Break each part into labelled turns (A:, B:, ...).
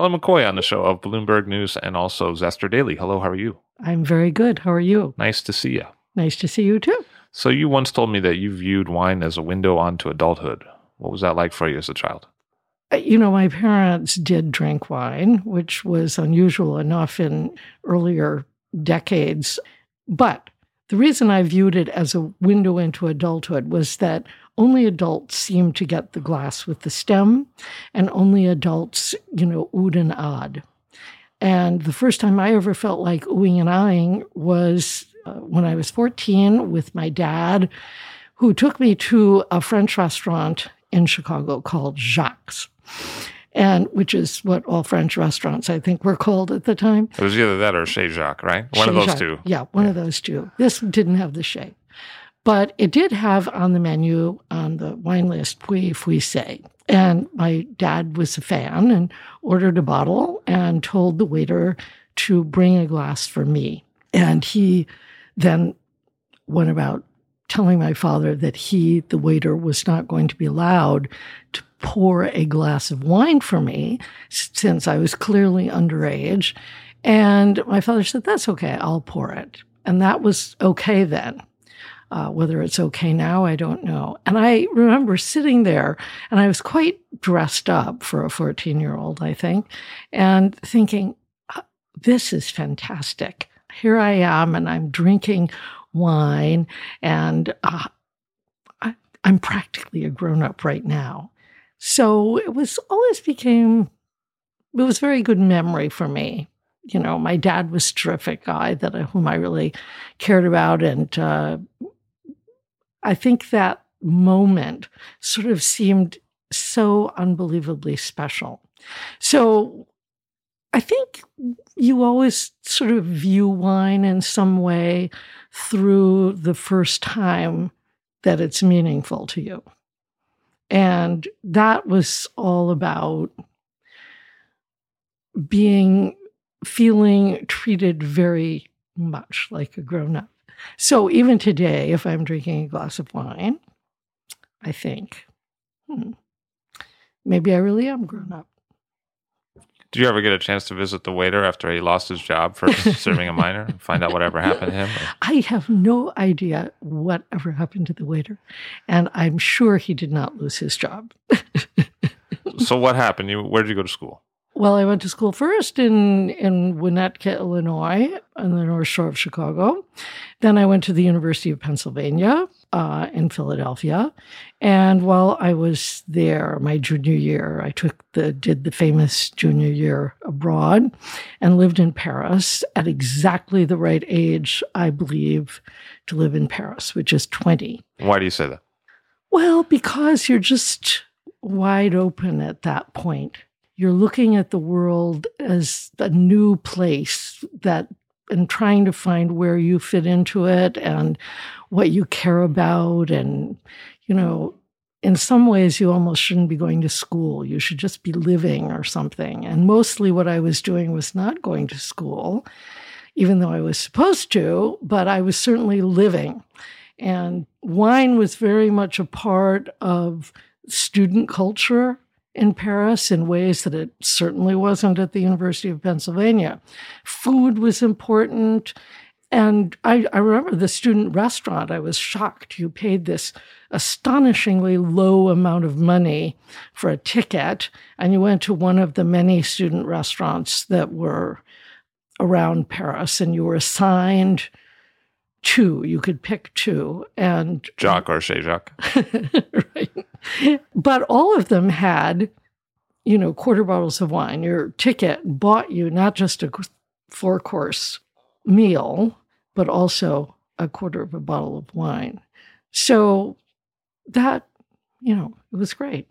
A: Elin McCoy on the show of Bloomberg News and also Zester Daily. Hello, how are you?
B: I'm very good. How are you?
A: Nice to see you.
B: Nice to see you too.
A: So, you once told me that you viewed wine as a window onto adulthood. What was that like for you as a child?
B: Uh, You know, my parents did drink wine, which was unusual enough in earlier decades. But the reason I viewed it as a window into adulthood was that only adults seem to get the glass with the stem, and only adults, you know, oohed and ahhed. And the first time I ever felt like oohing and ahhing was uh, when I was 14 with my dad, who took me to a French restaurant in Chicago called Jacques, and which is what all French restaurants I think were called at the time.
A: It was either that or Chez Jacques, right? One of those
B: Jacques.
A: two.
B: Yeah, one of those two. This didn't have the shape. But it did have on the menu on the wine list Pouilly-Fuissé. And my dad was a fan and ordered a bottle and told the waiter to bring a glass for me. And he then went about telling my father that he, the waiter, was not going to be allowed to pour a glass of wine for me since I was clearly underage. And my father said, That's okay, I'll pour it. And that was okay then. Uh, whether it's okay now, I don't know. And I remember sitting there and I was quite dressed up for a 14 year old, I think, and thinking, "Uh, this is fantastic. Here I am and I'm drinking wine and uh, I, I'm practically a grown up right now. So it was always became, it was very good memory for me. You know, my dad was a terrific guy that whom I really cared about, and uh, I think that moment sort of seemed so unbelievably special. So I think you always sort of view wine in some way through the first time that it's meaningful to you. And that was all about being, feeling treated very much like a grown up. So even today, if I'm drinking a glass of wine, I think, hmm, maybe I really am grown up.
A: Did you ever get a chance to visit the waiter after he lost his job for serving a minor and find out whatever happened to him?
B: I have no idea whatever happened to the waiter, and I'm sure he did not lose his job.
A: so what happened? You where did you go to school?
B: Well, I went to school first in, in Winnetka, Illinois, on the North Shore of Chicago. Then I went to the University of Pennsylvania uh, in Philadelphia. And while I was there, my junior year, I took the did the famous junior year abroad, and lived in Paris at exactly the right age, I believe, to live in Paris, which is twenty.
A: Why do you say that?
B: Well, because you're just wide open at that point. You're looking at the world as a new place that and trying to find where you fit into it and what you care about and you know in some ways, you almost shouldn't be going to school. You should just be living or something. And mostly what I was doing was not going to school, even though I was supposed to, but I was certainly living. And wine was very much a part of student culture in Paris in ways that it certainly wasn't at the University of Pennsylvania. Food was important. And I, I, remember the student restaurant, I was shocked. You paid this astonishingly low amount of money for a ticket, and you went to one of the many student restaurants that were around Paris, and you were assigned two. You could pick two. And
A: Jacques or Chez Jacques.
B: right. But all of them had, you know, quarter bottles of wine. Your ticket bought you not just a four course meal, but also a quarter of a bottle of wine. So that, you know, it was great.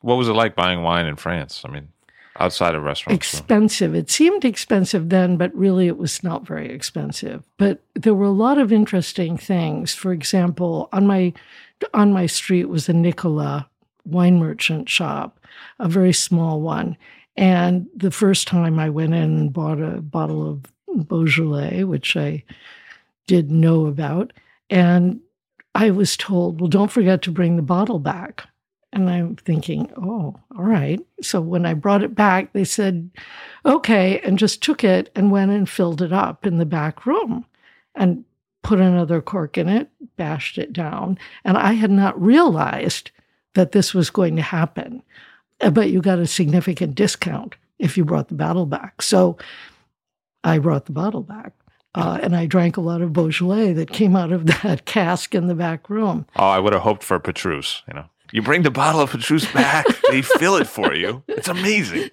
A: What was it like buying wine in France? I mean, outside of restaurants.
B: Expensive. It seemed expensive then, but really it was not very expensive. But there were a lot of interesting things. For example, on my on my street was a Nicolas wine merchant shop, a very small one. And the first time I went in and bought a bottle of Beaujolais, which I did know about. And I was told, well, don't forget to bring the bottle back. And I'm thinking, oh, all right. So when I brought it back, they said, okay, and just took it and went and filled it up in the back room and put another cork in it, bashed it down. And I had not realized that this was going to happen. But you got a significant discount if you brought the bottle back. So I brought the bottle back. Uh, and I drank a lot of Beaujolais that came out of that cask in the back room.
A: Oh, I would have hoped for Petrus, you know. You bring the bottle of Petrus back, they fill it for you. It's amazing.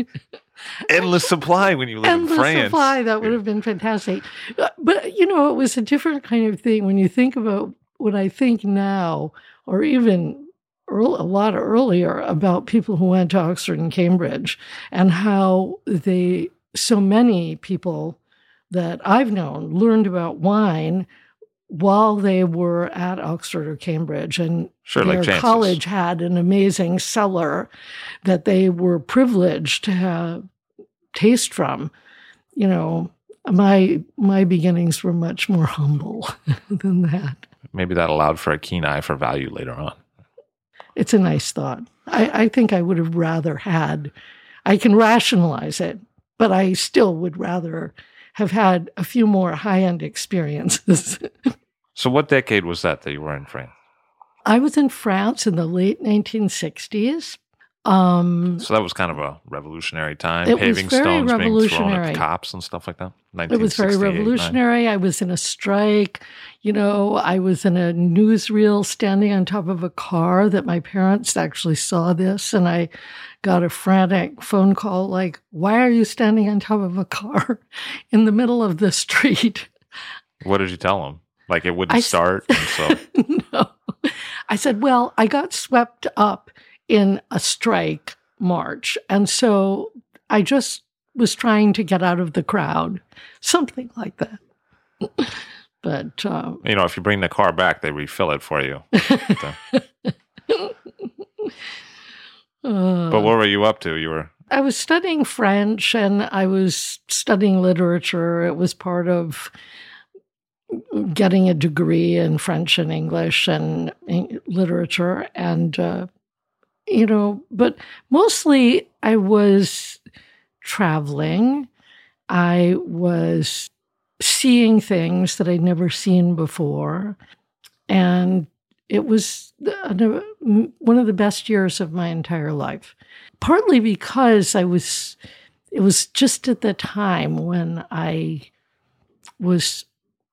A: Endless supply when you live
B: Endless
A: in France.
B: Endless supply, that would have been fantastic. Uh, but, you know, it was a different kind of thing when you think about what I think now, or even early, a lot earlier, about people who went to Oxford and Cambridge and how they so many people that I've known learned about wine while they were at Oxford or Cambridge, and
A: sure,
B: their
A: like
B: college had an amazing cellar that they were privileged to have, taste from. You know, my my beginnings were much more humble than that.
A: Maybe that allowed for a keen eye for value later on.
B: It's a nice thought. I, I think I would have rather had. I can rationalize it but I still would rather have had a few more high end experiences.
A: so, what decade was that that you were in France?
B: I was in France in the late 1960s. Um,
A: so that was kind of a revolutionary time. It Paving was very stones being thrown at cops and stuff like that.
B: It was very revolutionary. I was in a strike. You know, I was in a newsreel standing on top of a car that my parents actually saw this, and I got a frantic phone call like, "Why are you standing on top of a car in the middle of the street?"
A: What did you tell them? Like it wouldn't I, start. so
B: no, I said, "Well, I got swept up." in a strike march. And so I just was trying to get out of the crowd, something like that. but um,
A: you know, if you bring the car back, they refill it for you. Uh, but what were you up to? You were.
B: I was studying French and I was studying literature. It was part of getting a degree in French and English and literature. And uh, you know, but mostly I was traveling. I was seeing things that I'd never seen before. And it was one of the best years of my entire life. Partly because I was, it was just at the time when I was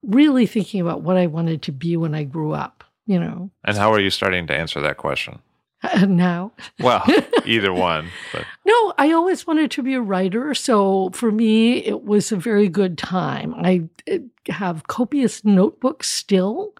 B: really thinking about what I wanted to be when I grew up, you know.
A: And how are you starting to answer that question?
B: Uh, now.
A: Well, either one. But.
B: No, I always wanted to be a writer. So for me, it was a very good time. I uh, have copious notebooks still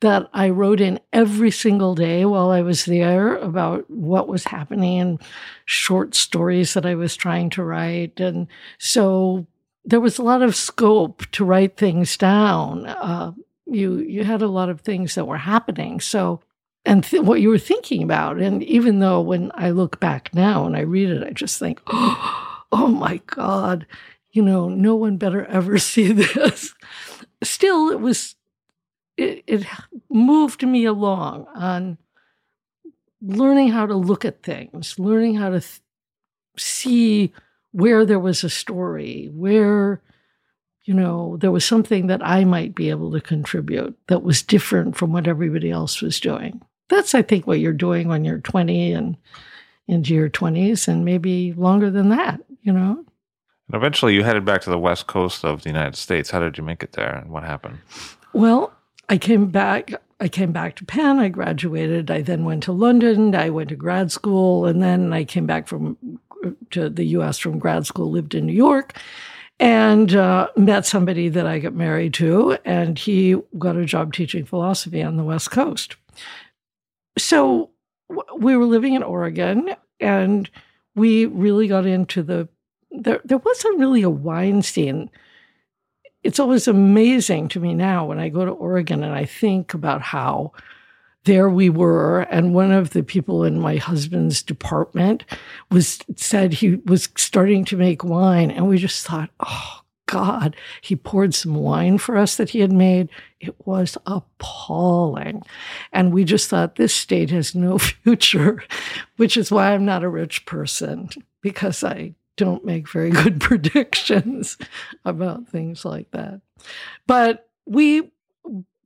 B: that I wrote in every single day while I was there about what was happening and short stories that I was trying to write. And so there was a lot of scope to write things down. Uh, you you had a lot of things that were happening. So and th- what you were thinking about. And even though when I look back now and I read it, I just think, oh, oh my God, you know, no one better ever see this. Still, it was, it, it moved me along on learning how to look at things, learning how to th- see where there was a story, where, you know, there was something that I might be able to contribute that was different from what everybody else was doing. That's, I think, what you're doing when you're 20 and into your 20s and maybe longer than that, you know?
C: And eventually you headed back to the west coast of the United States. How did you make it there and what happened?
B: Well, I came back. I came back to Penn. I graduated. I then went to London. I went to grad school, and then I came back from to the U.S. from grad school. Lived in New York, and uh, met somebody that I got married to, and he got a job teaching philosophy on the West Coast. So we were living in Oregon, and we really got into the. There, there wasn't really a wine scene it's always amazing to me now when I go to Oregon and I think about how there we were and one of the people in my husband's department was said he was starting to make wine and we just thought oh god he poured some wine for us that he had made it was appalling and we just thought this state has no future which is why i'm not a rich person because i don't make very good predictions about things like that. But we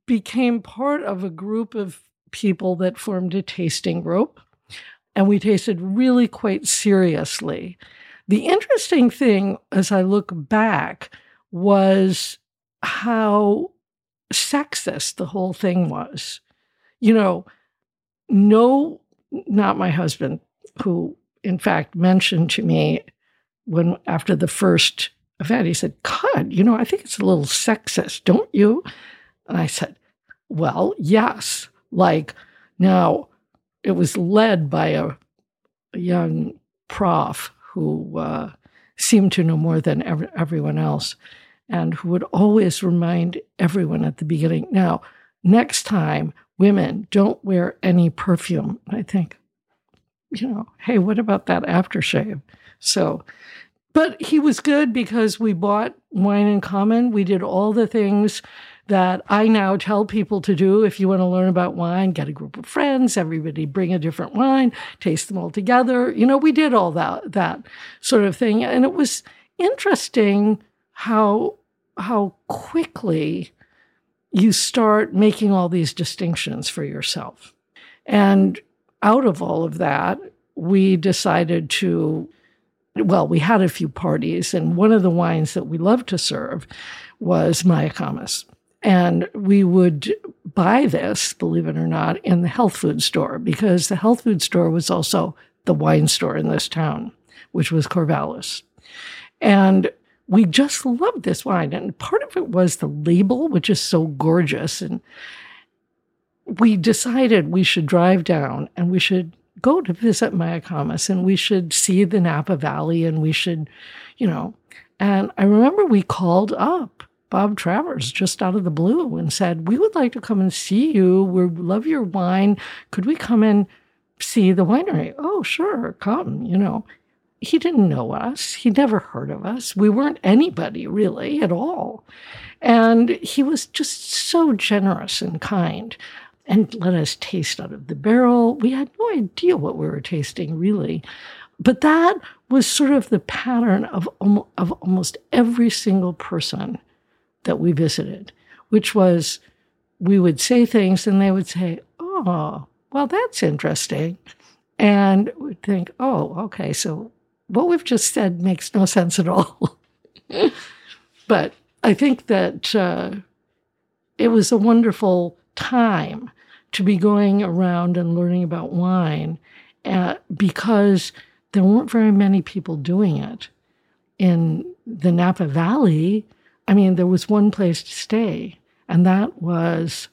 B: became part of a group of people that formed a tasting group, and we tasted really quite seriously. The interesting thing as I look back was how sexist the whole thing was. You know, no, not my husband, who in fact mentioned to me when after the first event, he said, God, you know, I think it's a little sexist, don't you? And I said, Well, yes. Like now, it was led by a, a young prof who uh, seemed to know more than every, everyone else and who would always remind everyone at the beginning now, next time, women don't wear any perfume. I think, you know, hey, what about that aftershave? So, but he was good because we bought wine in common. We did all the things that I now tell people to do if you want to learn about wine, get a group of friends, everybody bring a different wine, taste them all together. You know, we did all that that sort of thing. And it was interesting how how quickly you start making all these distinctions for yourself. And out of all of that, we decided to well, we had a few parties, and one of the wines that we loved to serve was Mayacamas. And we would buy this, believe it or not, in the health food store because the health food store was also the wine store in this town, which was Corvallis. And we just loved this wine. And part of it was the label, which is so gorgeous. And we decided we should drive down and we should go to visit Mayacamas and we should see the Napa Valley and we should, you know. And I remember we called up Bob Travers just out of the blue and said, We would like to come and see you. We love your wine. Could we come and see the winery? Oh, sure, come, you know. He didn't know us. He never heard of us. We weren't anybody really at all. And he was just so generous and kind and let us taste out of the barrel. We had no idea what we were tasting, really. But that was sort of the pattern of, of almost every single person that we visited, which was we would say things and they would say, Oh, well, that's interesting. And we'd think, Oh, okay, so what we've just said makes no sense at all. but I think that uh, it was a wonderful time to be going around and learning about wine uh, because there weren't very many people doing it. In the Napa Valley, I mean, there was one place to stay, and that was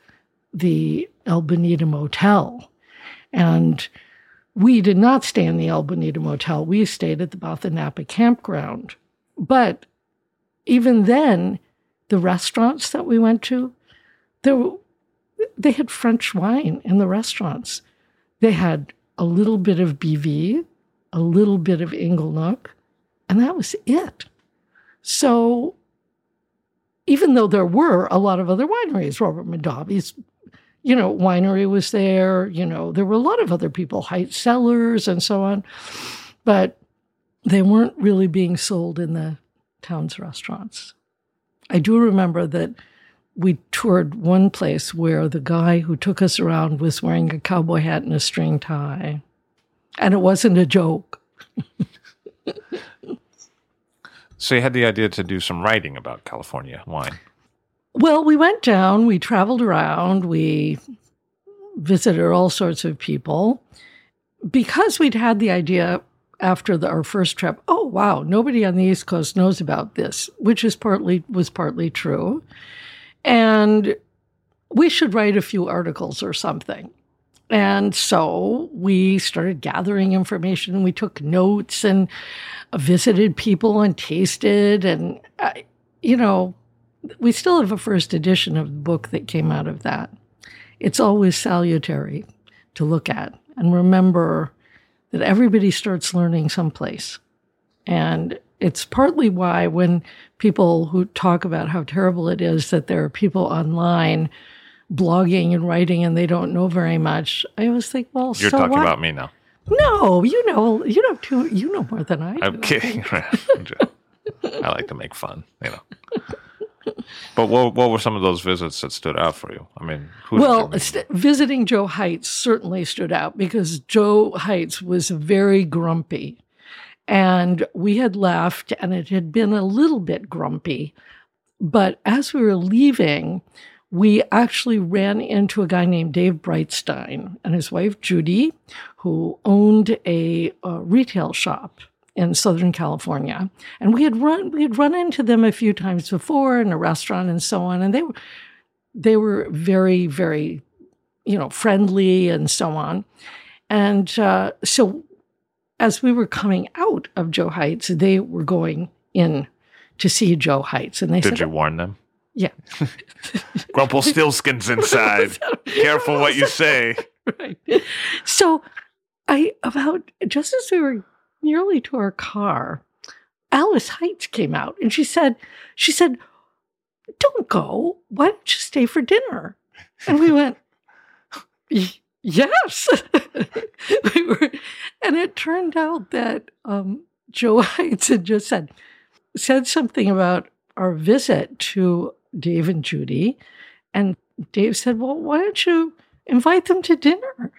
B: the El Bonita Motel. And we did not stay in the El Bonita Motel. We stayed at the Bothe-Napa campground. But even then, the restaurants that we went to, there they had French wine in the restaurants. They had a little bit of BV, a little bit of Inglenook, and that was it. So even though there were a lot of other wineries, Robert Mondavi's, you know, winery was there, you know, there were a lot of other people, Heitz Cellars and so on, but they weren't really being sold in the town's restaurants. I do remember that we toured one place where the guy who took us around was wearing a cowboy hat and a string tie. And it wasn't a joke.
C: So you had the idea to do some writing about California wine.
B: Well, we went down, we traveled around, we visited all sorts of people. Because we'd had the idea after the, our first trip, oh wow, nobody on the East Coast knows about this, which is partly was partly true. And we should write a few articles or something. And so we started gathering information. We took notes and visited people and tasted. And, uh, you know, we still have a first edition of the book that came out of that. It's always salutary to look at and remember that everybody starts learning someplace. And it's partly why when people who talk about how terrible it is that there are people online blogging and writing and they don't know very much, I always think, well,
C: You're
B: so
C: talking
B: what?
C: about me now.
B: No, you know, you know too. You know more than I do.
C: I'm kidding. I like to make fun, you know. But what what were some of those visits that stood out for you? I mean,
B: Well, st- visiting Joe Heitz certainly stood out because Joe Heitz was very grumpy. And we had left, and it had been a little bit grumpy. But as we were leaving, we actually ran into a guy named Dave Brightstein and his wife Judy, who owned a, uh retail shop in Southern California. And we had run we had run into them a few times before in a restaurant and so on. And they were they were very, very, you know, friendly and so on. And uh, so as we were coming out of Joe Heitz, they were going in to see Joe Heitz. And they
C: Did
B: said,
C: you warn them?
B: Yeah.
C: Grumpelstiltskin's inside. Careful what you say.
B: right. So I about just as we were nearly to our car, Alice Heitz came out and she said, she said, Don't go. Why don't you stay for dinner? And we went, Yes. we were, and it turned out that um, Joe Heitz had just said said something about our visit to Dave and Judy. And Dave said, Well, why don't you invite them to dinner?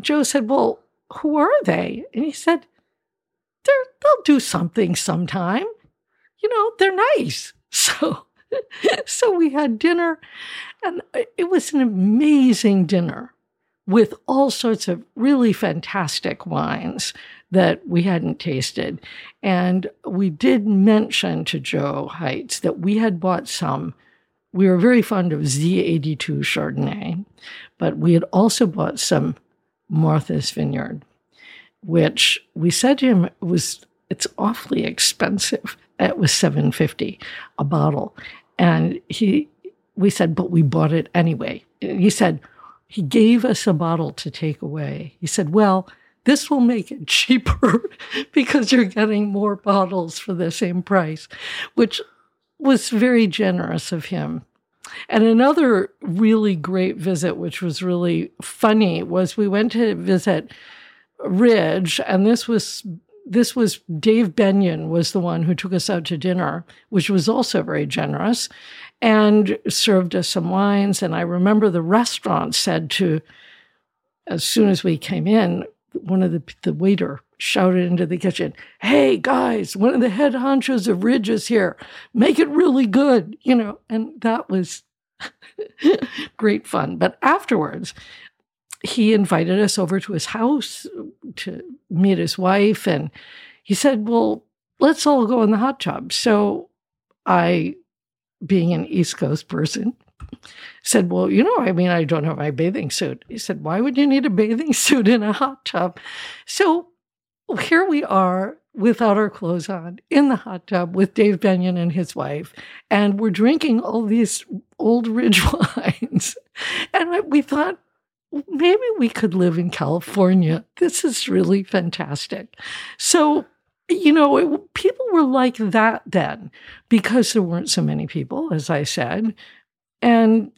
B: Joe said, Well, who are they? And he said, They're, They'll do something sometime. You know, they're nice. So, so we had dinner, and it was an amazing dinner with all sorts of really fantastic wines that we hadn't tasted. And we did mention to Joe Heitz that we had bought some. We were very fond of Z82 Chardonnay, but we had also bought some Martha's Vineyard, which we said to him was it's awfully expensive. It was 750 a bottle. And he we said, but we bought it anyway. He said, he gave us a bottle to take away. He said, Well, this will make it cheaper because you're getting more bottles for the same price, which was very generous of him. And another really great visit, which was really funny, was we went to visit Ridge, and this was this was Dave Bennion was the one who took us out to dinner, which was also very generous, and served us some wines. And I remember the restaurant said to, as soon as we came in, one of the the waiter shouted into the kitchen, "Hey guys, one of the head honchos of Ridge is here. Make it really good," you know. And that was great fun. But afterwards, he invited us over to his house to meet his wife, and he said, "Well, let's all go in the hot tub." So I, being an East Coast person, said, Well, you know, I mean, I don't have my bathing suit. He said, Why would you need a bathing suit in a hot tub? So here we are without our clothes on in the hot tub with Dave Bennion and his wife, and we're drinking all these old ridge wines. And we thought, maybe we could live in California. This is really fantastic. So, you know, it, people were like that then because there weren't so many people, as I said. And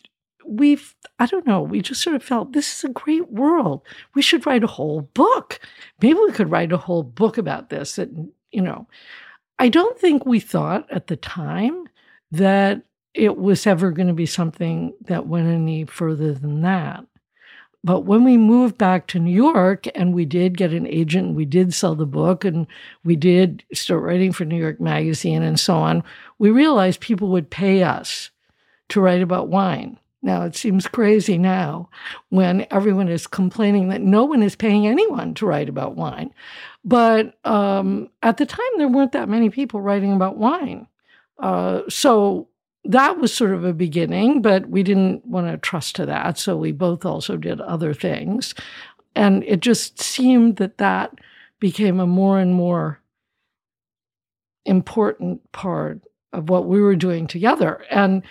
B: we've, I don't know, we just sort of felt this is a great world. We should write a whole book. Maybe we could write a whole book about this. And, you know, I don't think we thought at the time that it was ever going to be something that went any further than that. But when we moved back to New York and we did get an agent, and we did sell the book and we did start writing for New York Magazine and so on, we realized people would pay us to write about wine. Now, it seems crazy now when everyone is complaining that no one is paying anyone to write about wine. But um, at the time, there weren't that many people writing about wine. Uh, so that was sort of a beginning, but we didn't want to trust to that. So we both also did other things. And it just seemed that that became a more and more important part of what we were doing together. And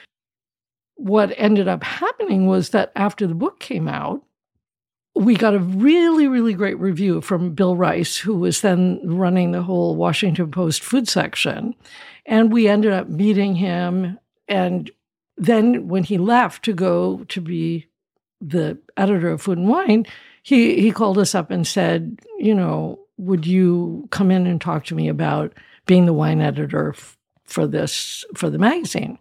B: what ended up happening was that after the book came out, we got a really, really great review from Bill Rice, who was then running the whole Washington Post food section. And we ended up meeting him. And then when he left to go to be the editor of Food and Wine, he, he called us up and said, you know, would you come in and talk to me about being the wine editor f- for this, for the magazine?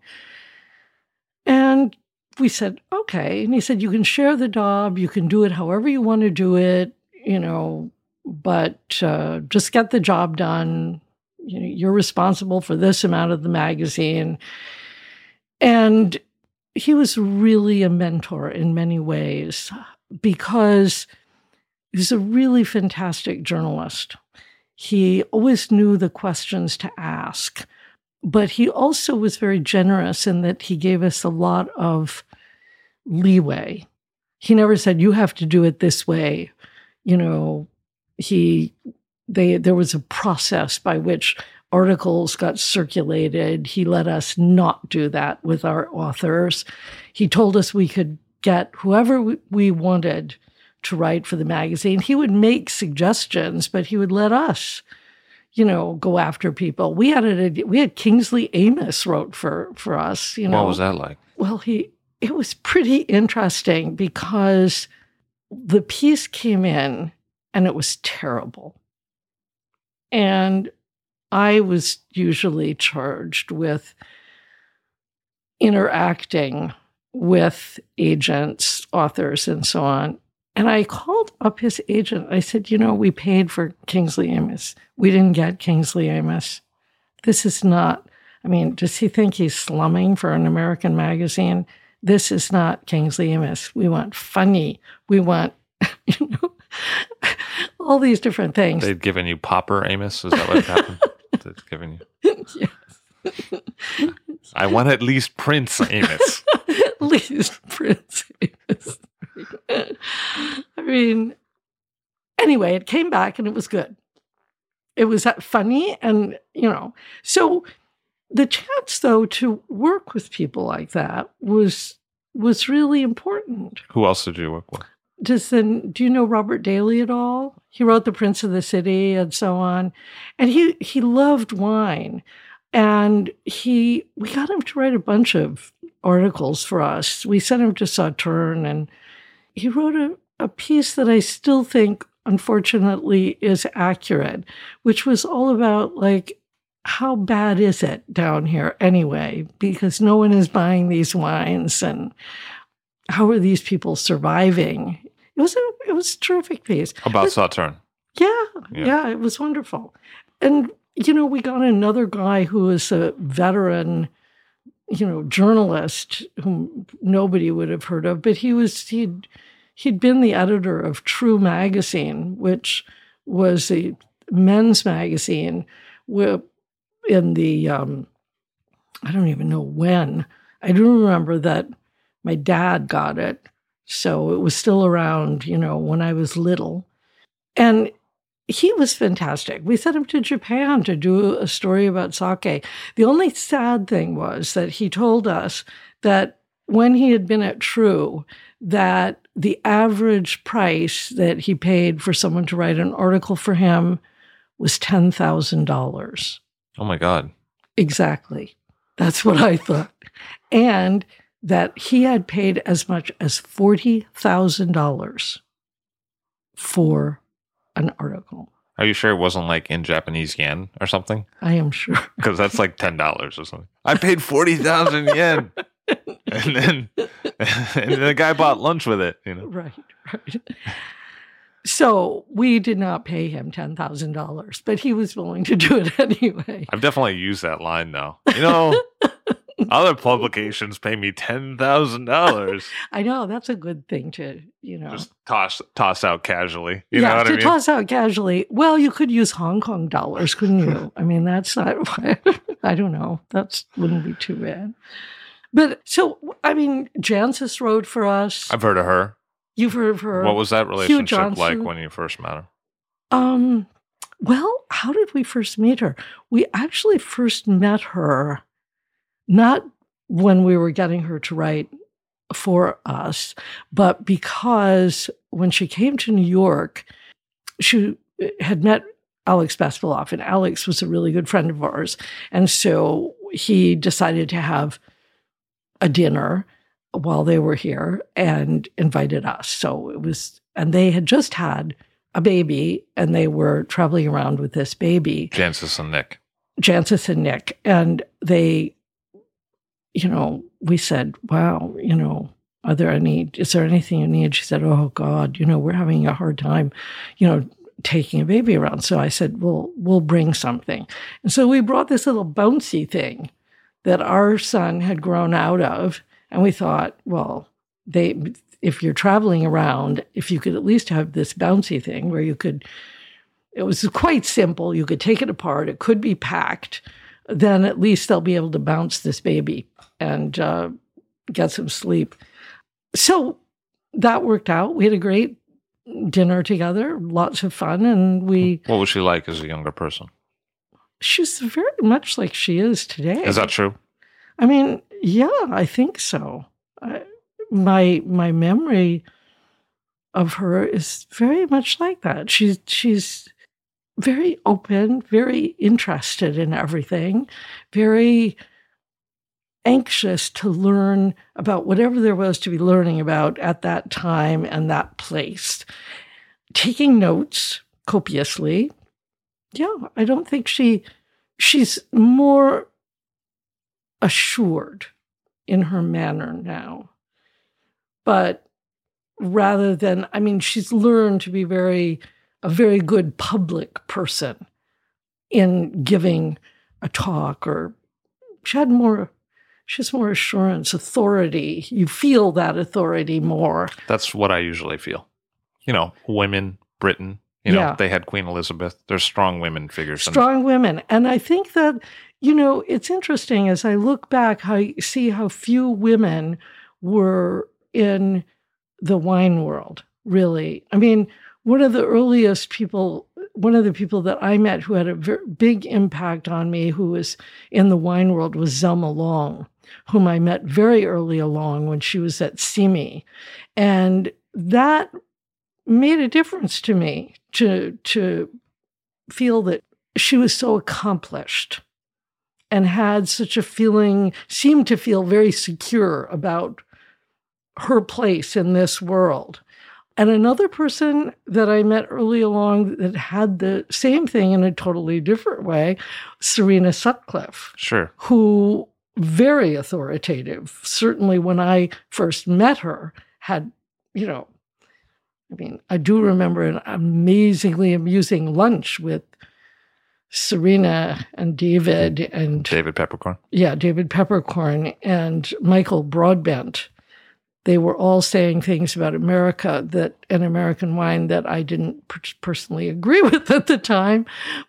B: And we said, okay. And he said, you can share the job, you can do it however you want to do it, you know, but uh, just get the job done. You know, you're responsible for this amount of the magazine. And he was really a mentor in many ways because he's a really fantastic journalist. He always knew the questions to ask but he also was very generous in that he gave us a lot of leeway. He never said, you have to do it this way. You know, he, they, there was a process by which articles got circulated. He let us not do that with our authors. He told us we could get whoever we wanted to write for the magazine. He would make suggestions, but he would let us you know, go after people. We had a we had Kingsley Amis wrote for for us. You know,
C: what was that like?
B: Well, he it was pretty interesting because the piece came in and it was terrible, and I was usually charged with interacting with agents, authors, and so on. And I called up his agent. I said, You know, we paid for Kingsley Amis. We didn't get Kingsley Amis. This is not, I mean, does he think he's slumming for an American magazine? This is not Kingsley Amis. We want funny. We want, you know, all these different things.
C: They've given you Popper Amis? Is that what happened? They'd given you. yes. I want at least Prince Amis.
B: at least Prince Amis. I mean, anyway, it came back and it was good. It was uh, funny and, you know, so the chance though to work with people like that was was really important.
C: Who else did you work with?
B: Does then do you know Robert Daley at all? He wrote The Prince of the City and so on. And he he loved wine. And he we got him to write a bunch of articles for us. We sent him to Sauterne and he wrote a, a piece that I still think, unfortunately, is accurate, which was all about like, how bad is it down here anyway? Because no one is buying these wines, and how are these people surviving? It was a it was a terrific piece
C: about Sauterne.
B: Yeah, yeah, yeah, it was wonderful. And you know, we got another guy who is a veteran you know, journalist whom nobody would have heard of, but he was he'd he'd been the editor of True Magazine, which was a men's magazine in the um, I don't even know when. I do remember that my dad got it, so it was still around, you know, when I was little. And he was fantastic. We sent him to Japan to do a story about sake. The only sad thing was that he told us that when he had been at True that the average price that he paid for someone to write an article for him was $10,000.
C: Oh my God.
B: Exactly. That's what I thought. And that he had paid as much as $40,000 for an article.
C: Are you sure it wasn't like in Japanese yen or something?
B: I am sure.
C: Because that's like ten dollars or something. I paid forty thousand yen, and then and then the guy bought lunch with it. You know,
B: Right, right. So we did not pay him $10,000, but he was willing to do it anyway.
C: I've definitely used that line though. You know, other publications pay me ten thousand dollars.
B: I know that's a good thing to, you know.
C: Just toss toss out casually. You know
B: yeah,
C: what
B: to
C: I mean?
B: toss out casually. Well, you could use Hong Kong dollars, couldn't you? I mean, that's not. I don't know. That wouldn't be too bad. But so, I mean, Jancis wrote for us.
C: I've heard of her.
B: You've heard of her.
C: What was that relationship like when you first met her?
B: Um, well, how did we first meet her? We actually first met her not when we were getting her to write for us, but because when she came to New York, she eh, had met Alex Bespaloff, and Alex was a really good friend of ours. And so he decided to have a dinner while they were here and invited us. So it was, and they had just had a baby and they were traveling around with this baby,
C: Jancis and Nick.
B: Jancis and Nick. And they, you know, we said, wow, you know, are there any, is there anything you need? She said, oh God, you know, we're having a hard time, you know, taking a baby around. So I said, well, we'll bring something. And so we brought this little bouncy thing that our son had grown out of. And we thought, well, they, if you're traveling around, if you could at least have this bouncy thing where you could, it was quite simple. You could take it apart. It could be packed. Then at least they'll be able to bounce this baby and uh, get some sleep. So that worked out. We had a great dinner together, lots of fun, and we.
C: What was she like as a younger person?
B: She's very much like she is today.
C: Is that true?
B: I mean, yeah, I think so. I, my my memory of her is very much like that. She's she's very open, very interested in everything, very anxious to learn about whatever there was to be learning about at that time and that place. Taking notes copiously. Yeah, I don't think she she's more assured in her manner now. But rather than, I mean, she's learned to be very, a very good public person in giving a talk or she had more, she has more assurance, authority. You feel that authority more.
C: That's what I usually feel. You know, women, Britain, you know,
B: Yeah.
C: they had Queen Elizabeth. They're strong women figures. and-
B: strong women. And I think that, you know, it's interesting as I look back, you see how few women were in the wine world, really. I mean, one of the earliest people, one of the people that I met who had a very big impact on me, who was in the wine world, was Zelma Long, whom I met very early along when she was at Simi. And that made a difference to me to, to feel that she was so accomplished and had such a feeling, seemed to feel very secure about her place in this world. And another person that I met early along that had the same thing in a totally different way, Serena Sutcliffe,
C: Sure.
B: who very authoritative. Certainly when I first met her, had, you know, I mean, I do remember an amazingly amusing lunch with Serena and David and
C: David Peppercorn.
B: yeah, David Peppercorn and Michael Broadbent. They were all saying things about America that an American wine that I didn't per- personally agree with at the time,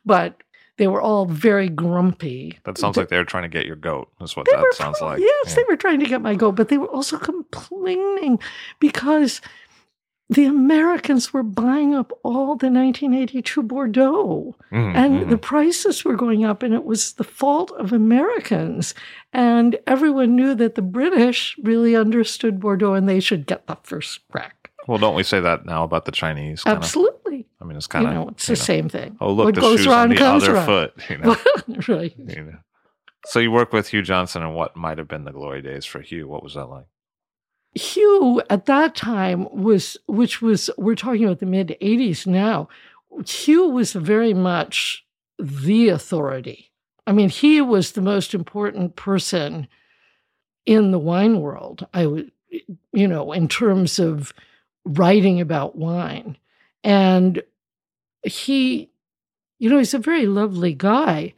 B: but they were all very grumpy.
C: That sounds like they're trying to get your goat. That's what
B: They
C: that sounds
B: pro-
C: like.
B: Yes,
C: Yeah.
B: they were trying to get my goat, but they were also complaining because the Americans were buying up all the 1982 Bordeaux
C: Mhm,
B: and
C: mhm.
B: the prices were going up, and it was the fault of Americans. And everyone knew that the British really understood Bordeaux and they should get the first crack.
C: Well, don't we say that now about the Chinese? Kinda?
B: Absolutely.
C: I mean, it's kind of you
B: know, it's the same thing.
C: Oh, look,
B: What
C: the
B: goes
C: shoes on the other
B: around.
C: foot. You know,
B: right.
C: you know. So you work with Hugh Johnson in what might have been the glory days for Hugh. What was that like?
B: Hugh at that time was, which was, we're talking about the mid 80s now, Hugh was very much the authority. I mean, he was the most important person in the wine world, I would, you know, in terms of writing about wine. And he, you know, he's a very lovely guy.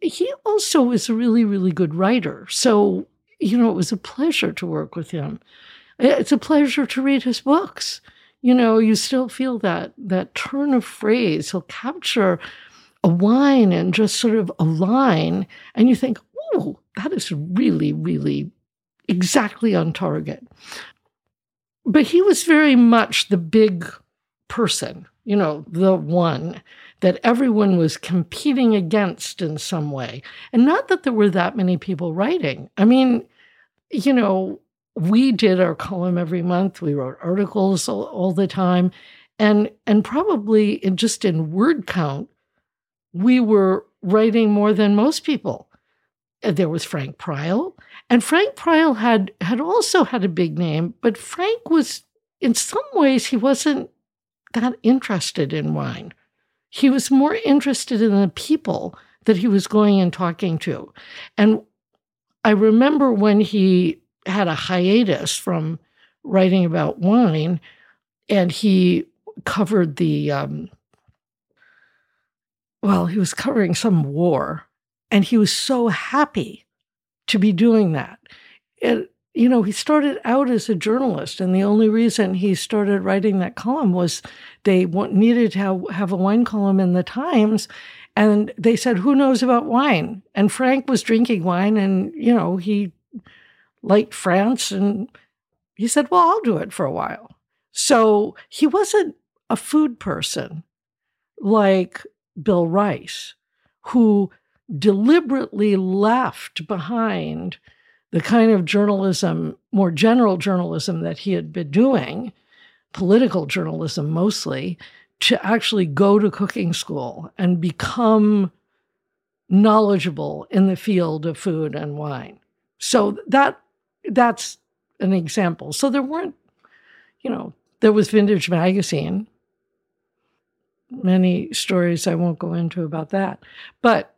B: He also is a really, really good writer. So, you know, it was a pleasure to work with him. It's a pleasure to read his books. You know, you still feel that that turn of phrase. He'll capture a wine and just sort of a line, and you think, "Oh, that is really, really exactly on target." But he was very much the big person, you know, the one that everyone was competing against in some way. And not that there were that many people writing. I mean, you know, we did our column every month. We wrote articles all, all the time. And and probably in just in word count, we were writing more than most people. There was Frank Prial. And Frank Prial had had also had a big name, but Frank was in some ways he wasn't that interested in wine. He was more interested in the people that he was going and talking to. And I remember when he had a hiatus from writing about wine and he covered the, um, well, he was covering some war and he was so happy to be doing that. It, you know, he started out as a journalist, and the only reason he started writing that column was they needed to have, have a wine column in the Times. And they said, Who knows about wine? And Frank was drinking wine, and, you know, he liked France. And he said, Well, I'll do it for a while. So he wasn't a food person like Bill Rice, who deliberately left behind the kind of journalism, more general journalism that he had been doing, political journalism mostly, to actually go to cooking school and become knowledgeable in the field of food and wine. So that that's an example. So there weren't, you know, there was Vintage Magazine. Many stories I won't go into about that. But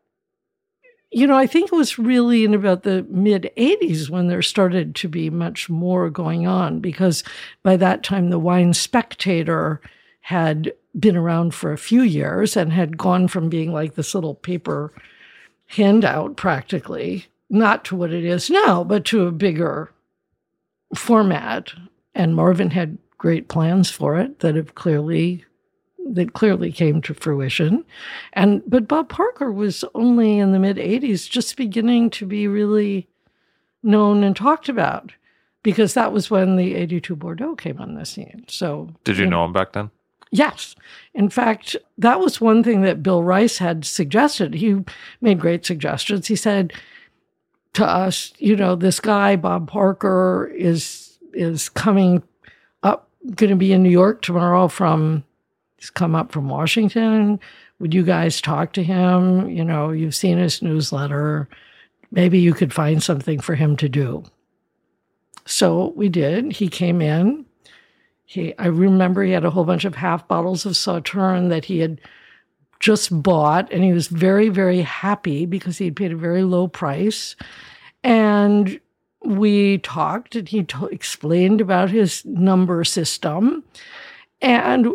B: you know, I think it was really in about the mid 80s when there started to be much more going on because by that time the Wine Spectator had been around for a few years and had gone from being like this little paper handout practically, not to what it is now, but to a bigger format. And Marvin had great plans for it that have clearly that clearly came to fruition. And but Bob Parker was only in the mid 80s just beginning to be really known and talked about because that was when the 82 Bordeaux came on the scene. So
C: Did you know him back then?
B: Yes. In fact, that was one thing that Bill Rice had suggested. He made great suggestions. He said to us, you know, this guy Bob Parker is is coming up going to be in New York tomorrow from he's come up from Washington. Would you guys talk to him? You know, you've seen his newsletter. Maybe you could find something for him to do. So we did. He came in. He, I remember he had a whole bunch of half bottles of Sauterne that he had just bought, and he was very, very happy because he had paid a very low price. And we talked, and he to- explained about his number system. And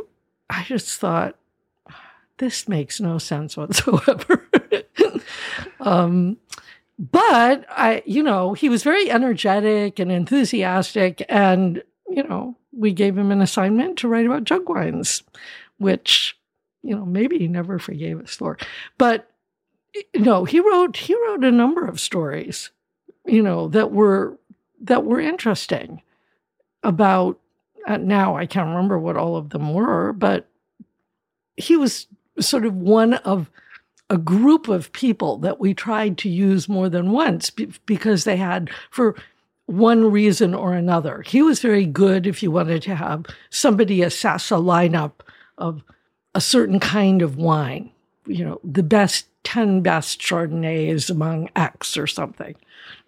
B: I just thought, this makes no sense whatsoever. um, but I, you know, he was very energetic and enthusiastic, and you know, we gave him an assignment to write about jug wines, which, you know, maybe he never forgave us for. But no, he wrote he wrote a number of stories, you know, that were that were interesting about uh, now I can't remember what all of them were, but he was sort of one of a group of people that we tried to use more than once because they had, for one reason or another. He was very good if you wanted to have somebody assess a lineup of a certain kind of wine, you know, the best 10 best Chardonnays among X or something.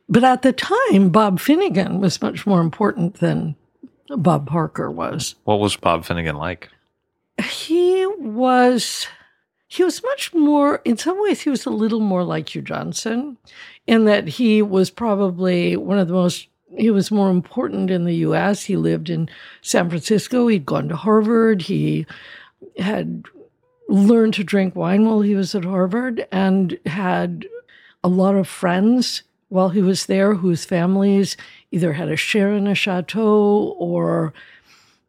B: But at the time, Bob Finigan was much more important than Bob Parker was.
C: What was Bob Finigan like?
B: He was he was much more in some ways he was a little more like Hugh Johnson in that he was probably one of the most he was more important in the US. He lived in San Francisco. He'd gone to Harvard. He had learned to drink wine while he was at Harvard and had a lot of friends while he was there whose families either had a share in a chateau or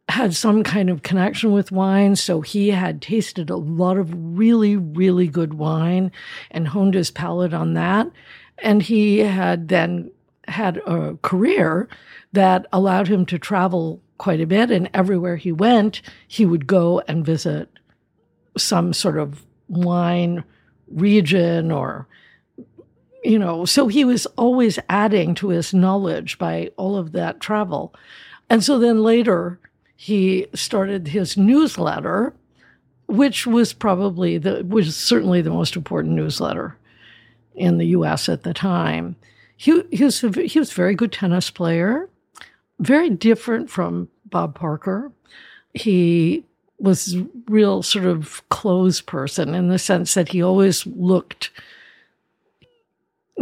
B: had some kind of connection with wine. So he had tasted a lot of really, really good wine and honed his palate on that. And he had then had a career that allowed him to travel quite a bit. And everywhere he went, he would go and visit some sort of wine region or you know so he was always adding to his knowledge by all of that travel. And so then later he started his newsletter which was probably the was certainly the most important newsletter in the US at the time. He, he was a, he was a very good tennis player very different from Bob Parker. He was real sort of clothes person in the sense that he always looked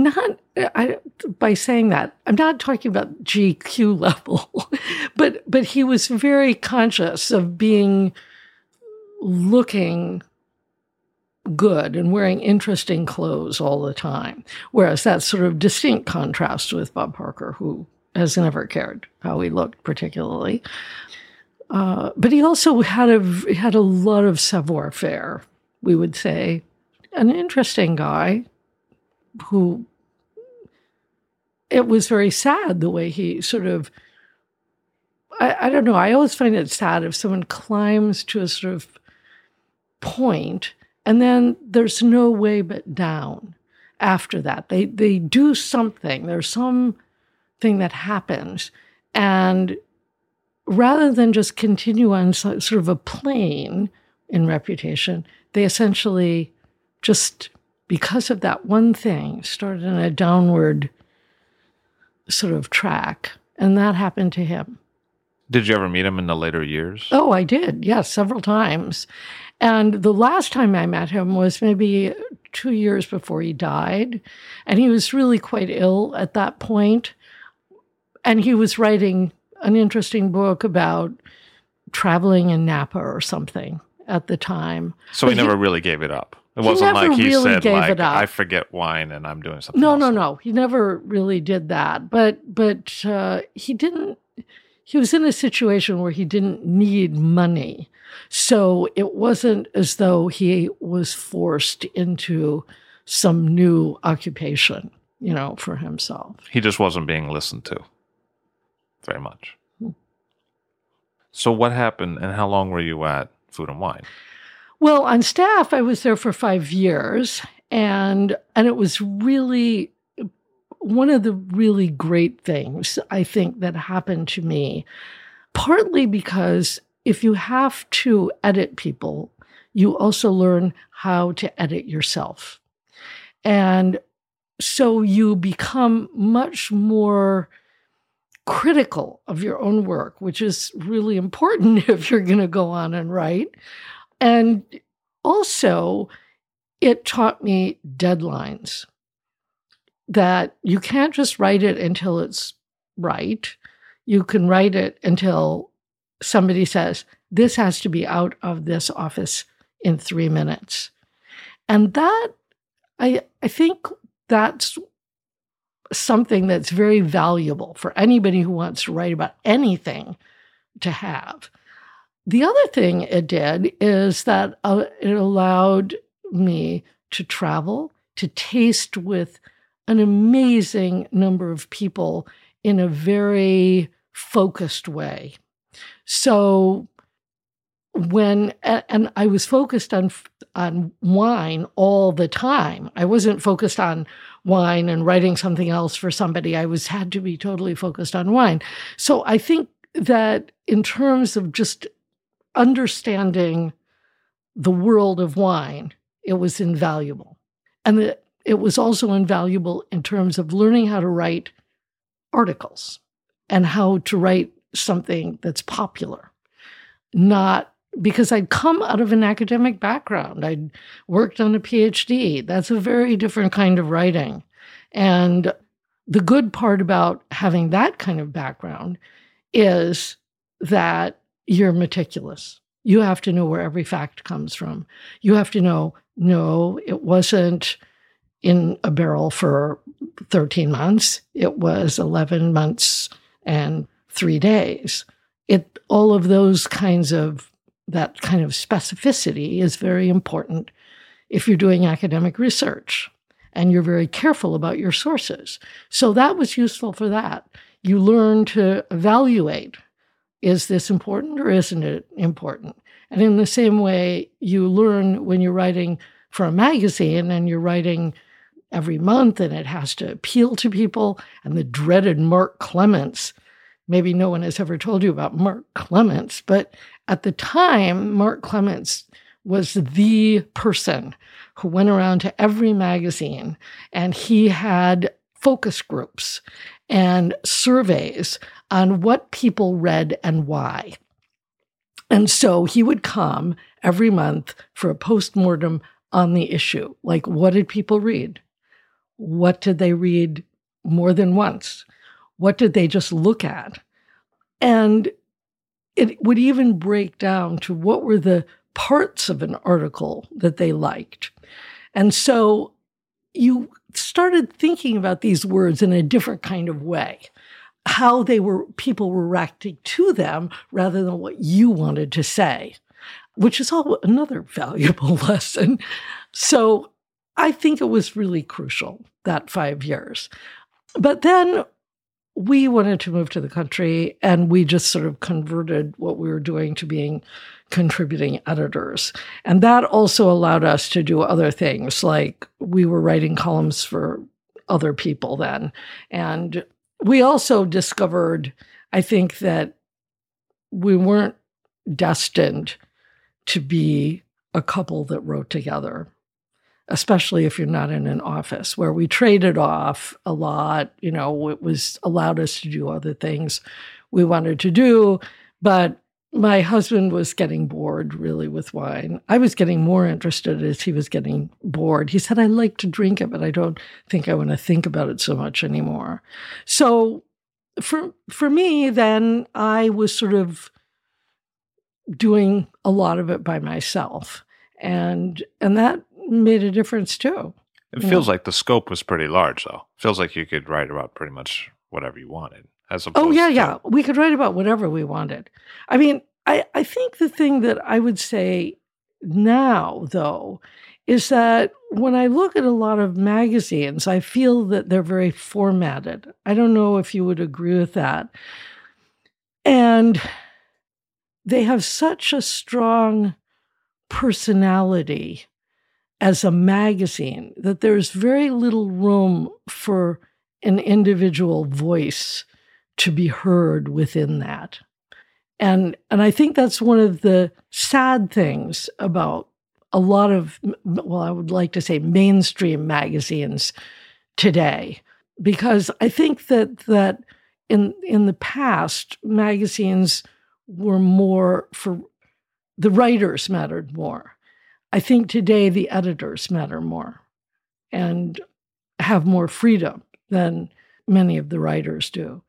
B: not I, by saying that i'm not talking about gq level but but he was very conscious of being looking good and wearing interesting clothes all the time whereas that's sort of distinct contrast with bob parker who has never cared how he looked particularly uh, but he also had a had a lot of savoir faire, we would say, an interesting guy who. It was very sad the way he sort of. I, I don't know. I always find it sad if someone climbs to a sort of point and then there's no way but down after that. They they do something. There's some thing that happens and rather than just continue on sort of a plane in reputation, they essentially just, because of that one thing, started in a downward sort of track. And that happened to him.
C: Did you ever meet him in the later years?
B: Oh, I did. Yes, several times. And the last time I met him was maybe two years before he died. And he was really quite ill at that point. And he was writing an interesting book about traveling in Napa or something at the time.
C: So but he never really gave it up. It wasn't like he really said like I forget wine and I'm doing something.
B: No,
C: else.
B: no, no. He never really did that. But but uh, he didn't. He was in a situation where he didn't need money, so it wasn't as though he was forced into some new occupation, you know, for himself.
C: He just wasn't being listened to very much. So, what happened and how long were you at Food and Wine?
B: Well, on staff, I was there for five years, and and it was really one of the really great things I think that happened to me. Partly because if you have to edit people, you also learn how to edit yourself, and so you become much more critical of your own work, which is really important if you're going to go on and write. And also, it taught me deadlines that you can't just write it until it's right. You can write it until somebody says, this has to be out of this office in three minutes. And that, I, I think that's something that's very valuable for anybody who wants to write about anything to have. The other thing it did is that uh, it allowed me to travel, to taste with an amazing number of people in a very focused way. So when and I was focused on on wine all the time. I wasn't focused on wine and writing something else for somebody. I was had to be totally focused on wine. So I think that in terms of just understanding the world of wine, it was invaluable. And it, it was also invaluable in terms of learning how to write articles and how to write something that's popular, not because I'd come out of an academic background. I'd worked on a PhD. That's a very different kind of writing. And the good part about having that kind of background is that you're meticulous. You have to know where every fact comes from. You have to know, no, it wasn't in a barrel for 13 months, it was 11 months and three days. It, all of those kinds of that kind of specificity is very important if you're doing academic research and you're very careful about your sources. So that was useful for that. You learn to evaluate is this important or isn't it important? And in the same way, you learn when you're writing for a magazine and you're writing every month and it has to appeal to people, and the dreaded Mark Clements. Maybe no one has ever told you about Mark Clements, but at the time, Mark Clements was the person who went around to every magazine and he had focus groups and surveys on what people read and why. And so he would come every month for a postmortem on the issue. Like, what did people read? What did they read more than once? What did they just look at? And it would even break down to what were the parts of an article that they liked. And so you started thinking about these words in a different kind of way how they were people were reacting to them rather than what you wanted to say which is all another valuable lesson. So i think it was really crucial that 5 years. But then we wanted to move to the country and we just sort of converted what we were doing to being contributing editors. And that also allowed us to do other things like we were writing columns for other people then. And we also discovered, I think, that we weren't destined to be a couple that wrote together especially if you're not in an office where we traded off a lot. You know, it was allowed us to do other things we wanted to do. But my husband was getting bored really with wine. I was getting more interested as he was getting bored. He said, I like to drink it, but I don't think I want to think about it so much anymore. So for for me, then I was sort of doing a lot of it by myself. And and that made a difference too.
C: It feels like the scope was pretty large, though. It feels like you could write about pretty much whatever you wanted. As opposed
B: oh yeah, to- yeah, we could write about whatever we wanted. I mean, I I think the thing that I would say now, though, is that when I look at a lot of magazines, I feel that they're very formatted. I don't know if you would agree with that. And they have such a strong personality as a magazine that there's very little room for an individual voice to be heard within that. And and I think that's one of the sad things about a lot of well I would like to say mainstream magazines today because I think that that in in the past magazines were more for the writers mattered more I think today the editors matter more and have more freedom than many of the writers do.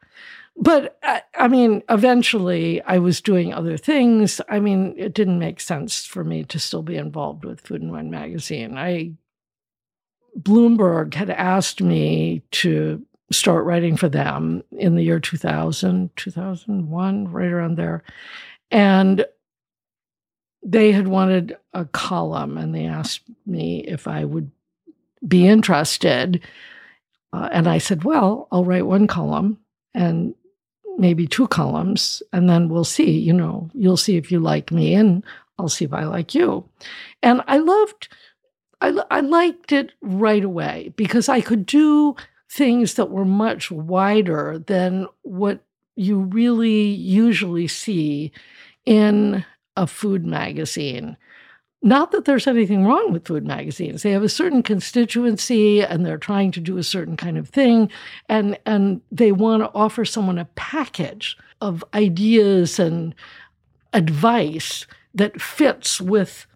B: But uh, I, mean, eventually I was doing other things. I mean, it didn't make sense for me to still be involved with Food and Wine magazine. I Bloomberg had asked me to start writing for them in the year 2000, 2001, right around there. And they had wanted a column and they asked me if I would be interested. Uh, and I said, well, I'll write one column and maybe two columns, and then we'll see. You know, you'll see if you like me, and I'll see if I like you. And I loved, I, I liked it right away because I could do things that were much wider than what you really usually see in a food magazine. Not that there's anything wrong with food magazines. They have a certain constituency and they're trying to do a certain kind of thing. And, and they want to offer someone a package of ideas and advice that fits with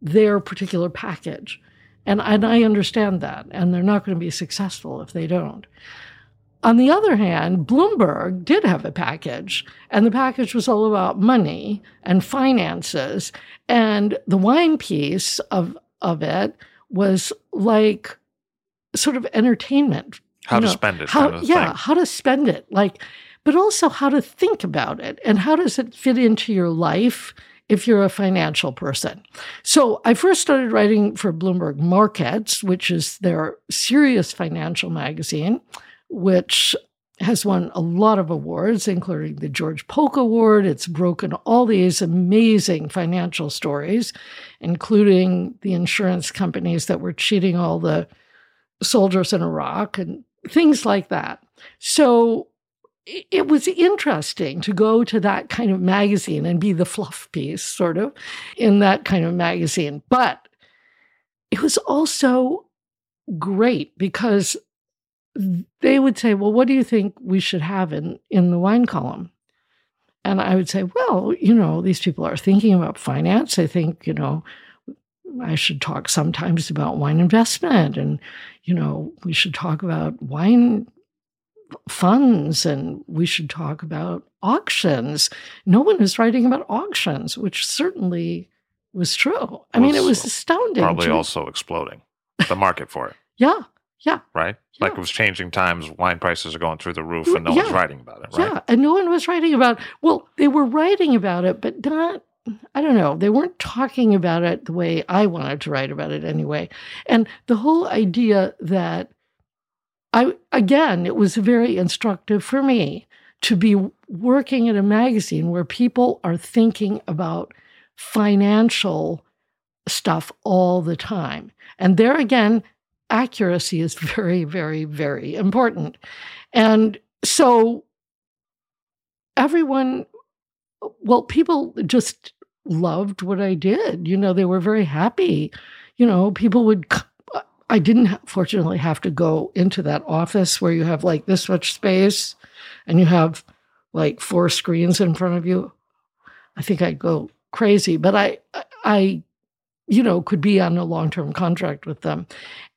B: their particular package. And, and I understand that. And they're not going to be successful if they don't. On the other hand, Bloomberg did have a package, and the package was all about money and finances. And the wine piece of, of it was like sort of entertainment.
C: How to know, spend it.
B: How,
C: kind of
B: yeah,
C: thing.
B: how to spend it. Like, but also how to think about it and how does it fit into your life if you're a financial person. So I first started writing for Bloomberg Markets, which is their serious financial magazine which has won a lot of awards, including the George Polk Award. It's broken all these amazing financial stories, including the insurance companies that were cheating all the soldiers in Iraq and things like that. So it was interesting to go to that kind of magazine and be the fluff piece, sort of, in that kind of magazine. But it was also great because they would say, Well, what do you think we should have in, in the wine column? And I would say, Well, you know, these people are thinking about finance. I think, you know, I should talk sometimes about wine investment and, you know, we should talk about wine funds and we should talk about auctions. No one is writing about auctions, which certainly was true. I mean, it was astounding.
C: Probably also exploding the market for it.
B: yeah. Yeah.
C: Right?
B: Yeah.
C: Like it was changing times, wine prices are going through the roof and no
B: Yeah.
C: one's writing about it, right?
B: Yeah. And no one was writing about, well, they were writing about it, but not, I don't know, they weren't talking about it the way I wanted to write about it anyway. And the whole idea that I, again, it was very instructive for me to be working in a magazine where people are thinking about financial stuff all the time. And there again, accuracy is very, very, very important. And so everyone, well, people just loved what I did. You know, they were very happy. You know, people would, I didn't fortunately have to go into that office where you have like this much space and you have like four screens in front of you. I think I'd go crazy, but I, I, you know, could be on a long term contract with them.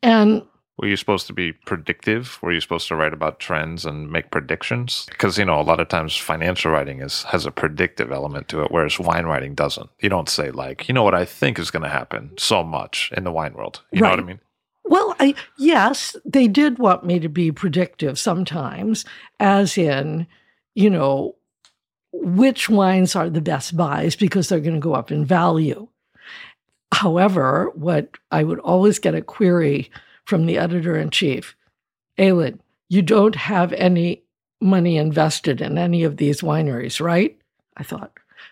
B: And
C: Were you supposed to be predictive? Were you supposed to write about trends and make predictions? Because you know, a lot of times financial writing is has a predictive element to it, whereas wine writing doesn't. You don't say like, you know what I think is going to happen so much in the wine world. You know what I mean?
B: Well, I yes, they did want me to be predictive sometimes, as in, you know, which wines are the best buys because they're going to go up in value. However, what I would always get a query from the editor in chief, Elin, you don't have any money invested in any of these wineries, right? I thought,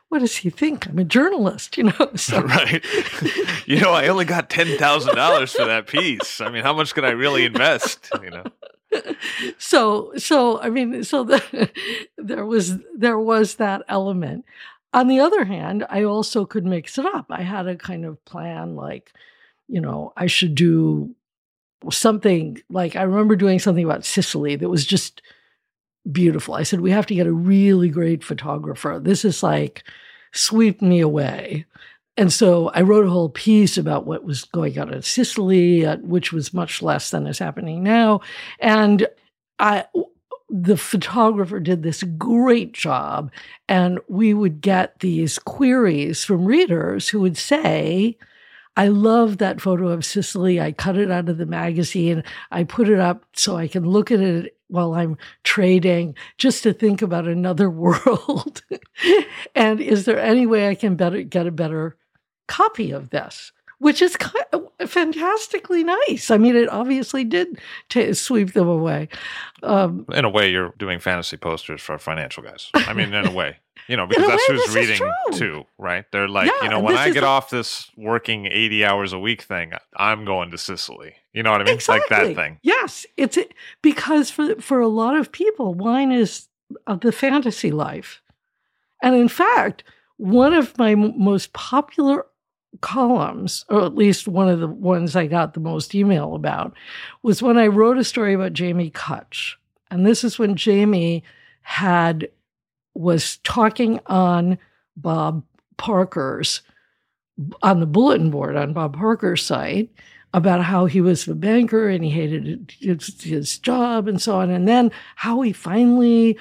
B: what does he think? I'm a journalist, you know. So
C: right. you know, I only got ten thousand dollars for that piece. I mean, how much could I really invest? You know.
B: so so i mean so the, there was there was that element on the other hand i also could mix it up. I had a kind of plan like you know i should do something like i remember doing something about sicily that was just beautiful. I said we have to get a really great photographer. This is like sweep me away. And so I wrote a whole piece about what was going on in Sicily, uh, which was much less than is happening now. And I, the photographer did this great job. And we would get these queries from readers who would say, I love that photo of Sicily. I cut it out of the magazine. I put it up so I can look at it while I'm trading, just to think about another world. and is there any way I can better get a better copy of this? Which is kind of fantastically nice. I mean, it obviously did t- sweep them away. Um,
C: In a way, you're doing fantasy posters for financial guys. I mean, in a way, you know, because that's
B: way,
C: who's reading too, right? They're like,
B: Yeah,
C: you know, when I get
B: a-
C: off this working 80 hours a week thing, I'm going to Sicily. You know what I mean?
B: exactly.
C: Like that thing.
B: Yes, it's because for for a lot of people, wine is of the fantasy life, and in fact, one of my m- most popular columns, or at least one of the ones I got the most email about, was when I wrote a story about Jamie Kutch, and this is when Jamie had was talking on Bob Parker's on the bulletin board on Bob Parker's site about how he was a banker and he hated his, his job and so on. And then how he finally,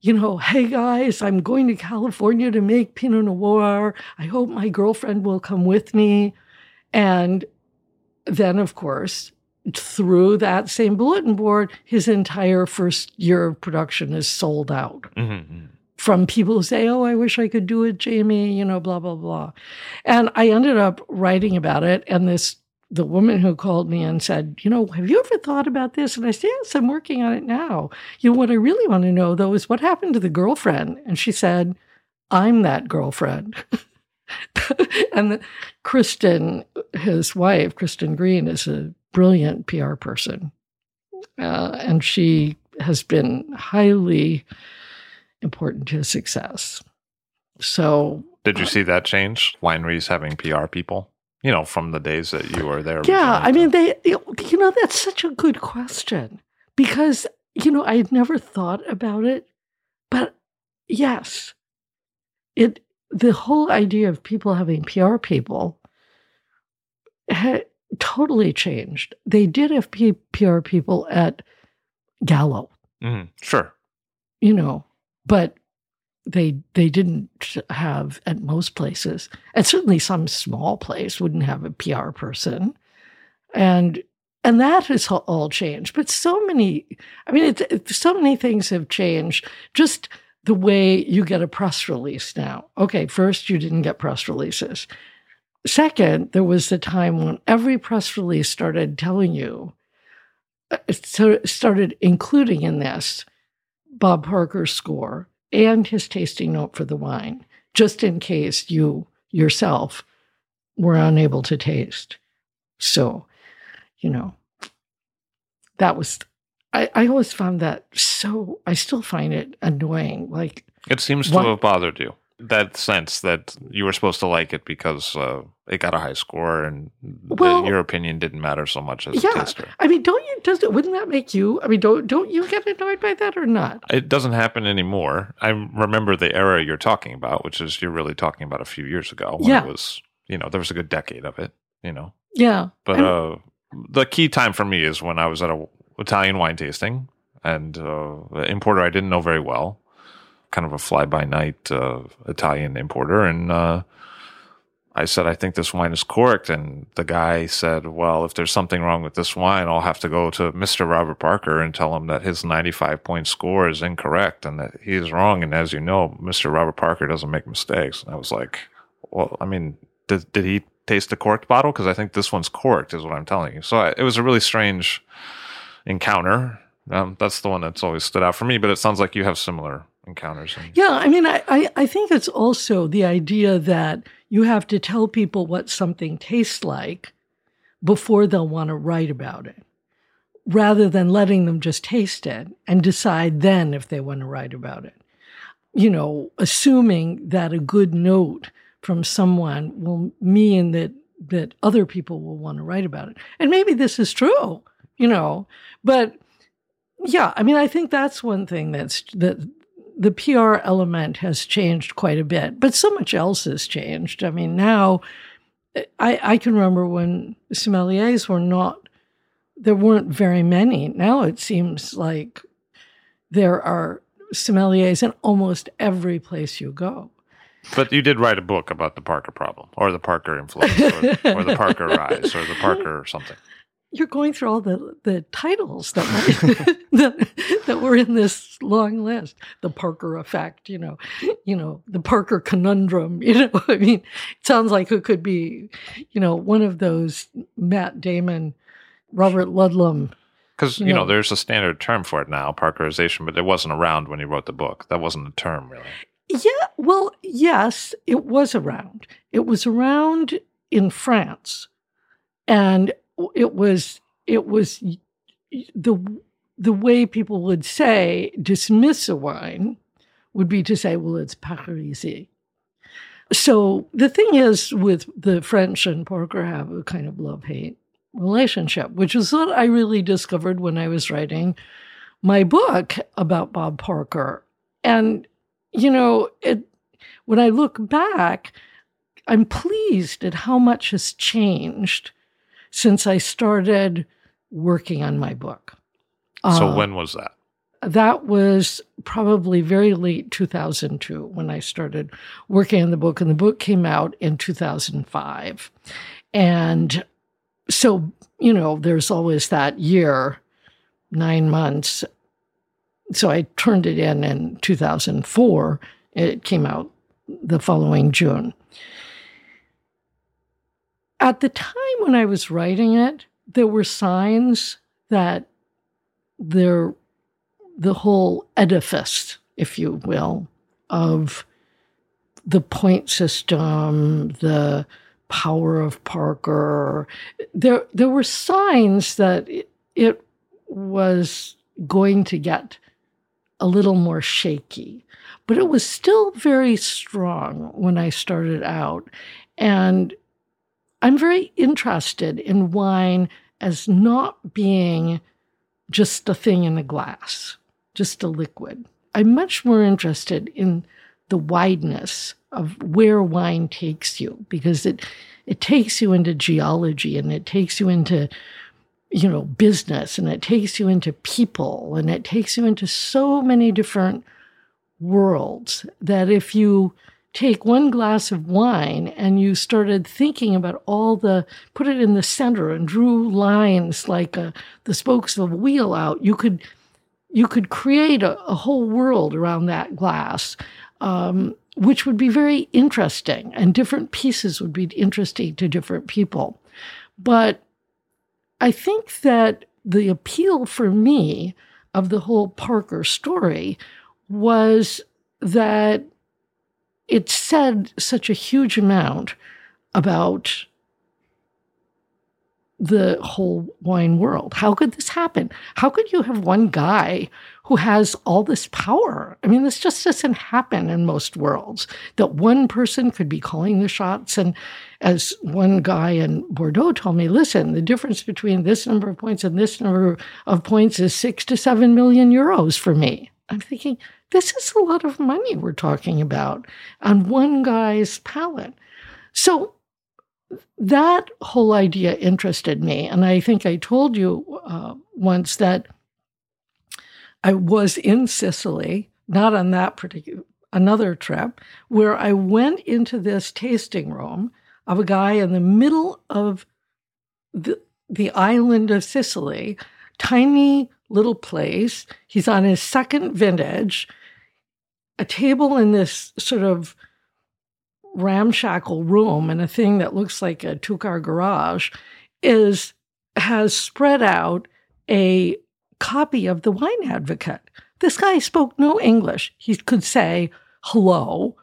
B: you know, hey guys, I'm going to California to make Pinot Noir. I hope my girlfriend will come with me. And then, of course, through that same bulletin board, his entire first year of production is sold out
C: hmm
B: from people who say, Oh, I wish I could do it, Jamie, you know, blah, blah, blah. And I ended up writing about it. And this, the woman who called me and said, You know, have you ever thought about this? And I said, Yes, I'm working on it now. You know, what I really want to know, though, is what happened to the girlfriend? And she said, I'm that girlfriend. and the, Kristen, his wife, Kristen Green, is a brilliant PR person. Uh, and she has been highly important to his success. So,
C: Did you see that change? Wineries having PR people, you know, from the days that you were there.
B: yeah, I mean, they, you know, that's such a good question because, you know, I had never thought about it, but yes, it, the whole idea of people having PR people had totally changed. They did have P- PR people at Gallo,
C: Mhm, Sure.
B: you know, but they they didn't have at most places, and certainly some small place wouldn't have a PR person, and and that has all- changed. But so many, I mean, it's, it's so many things have changed. Just the way you get a press release now. Okay, first you didn't get press releases. Second, there was the time when every press release started telling you, uh, started including in this Bob Parker's score and his tasting note for the wine, just in case you yourself were unable to taste. So, you know, that was, I, I always found that so, I still find it annoying. Like,
C: It seems
B: What-
C: to have bothered you. That sense that you were supposed to like it because uh, it got a high score and the- your opinion didn't matter so much as
B: Yeah.
C: a taster.
B: I mean, don't you, does it, wouldn't that make you, I mean, don't, don't you get annoyed by that or not?
C: It doesn't happen anymore. I remember the era you're talking about, which is you're really talking about a few years ago when
B: Yeah.
C: it was, you know, there was a good decade of it, you know.
B: Yeah.
C: But uh, the key time for me is when I was at a Italian wine tasting and uh, the importer I didn't know very well, kind of a fly by night uh, Italian importer, and uh, I said, I think this wine is corked. And the guy said, Well, if there's something wrong with this wine, I'll have to go to Mr. Robert Parker and tell him that his 95 point score is incorrect and that he is wrong. And as you know, Mr. Robert Parker doesn't make mistakes. And I was like, Well, I mean, did, did he taste the corked bottle? Because I think this one's corked, is what I'm telling you. So I, it was a really strange encounter. Um, that's the one that's always stood out for me, but it sounds like you have similar encounters. And,
B: Yeah, I mean, I, I, I think it's also the idea that you have to tell people what something tastes like before they'll want to write about it, rather than letting them just taste it and decide then if they want to write about it. You know, assuming that a good note from someone will mean that that other people will want to write about it. And maybe this is true, you know, but yeah, I mean, I think that's one thing that's that the PR element has changed quite a bit, but so much else has changed. I mean, now I, I can remember when sommeliers were not, there weren't very many. Now it seems like there are sommeliers in almost every place you go.
C: But you did write a book about the Parker problem, or the Parker influence, or, or the Parker rise, or the Parker something.
B: You're going through all the, the titles that, that, that were in this long list. The Parker effect, you know, you know, the Parker conundrum, you know, I mean, it sounds like it could be, you know, one of those Matt Damon, Robert Ludlum.
C: Because, you, know, know, there's a standard term for it now, Parkerization, but it wasn't around when he wrote the book. That wasn't a term, really.
B: Yeah, well, yes, it was around. It was around in France. And it was it was the the way people would say dismiss a wine would be to say, well, it's Parkerisé. So the thing is, with the French and Parker have a kind of love hate relationship, which is what I really discovered when I was writing my book about Bob Parker. And, you know, it, when I look back, I'm pleased at how much has changed since I started working on my book.
C: So uh, when was that?
B: That was probably very late 2002 when I started working on the book, and the book came out in 2005. And so, you know, there's always that year, nine months. So I turned it in in 2004. It came out the following June. At the time when I was writing it, there were signs that there, the whole edifice, if you will, of the point system, the power of Parker, there there were signs that it, it was going to get a little more shaky, but it was still very strong when I started out, and I'm very interested in wine as not being just a thing in a glass, just a liquid. I'm much more interested in the wideness of where wine takes you because it it takes you into geology and it takes you into you know business and it takes you into people and it takes you into so many different worlds that if you take one glass of wine and you started thinking about all the put it in the center and drew lines like a, uh, the spokes of a wheel out. You could you could create a, a whole world around that glass um, which would be very interesting and different pieces would be interesting to different people. But i think that the appeal for me of the whole parker story was that it said such a huge amount about the whole wine world. How could this happen? How could you have one guy who has all this power? I mean, this just doesn't happen in most worlds that one person could be calling the shots. And as one guy in Bordeaux told me, listen, the difference between this number of points and this number of points is six to seven million euros for me. I'm thinking, this is a lot of money we're talking about on one guy's palate. So that whole idea interested me. And I think I told you uh, once that I was in Sicily, not on that particular, another trip, where I went into this tasting room of a guy in the middle of the, the island of Sicily, tiny little place. He's on his second vintage a table in this sort of ramshackle room and a thing that looks like a two car garage is has spread out a copy of the wine advocate. This guy spoke no english. He could say hello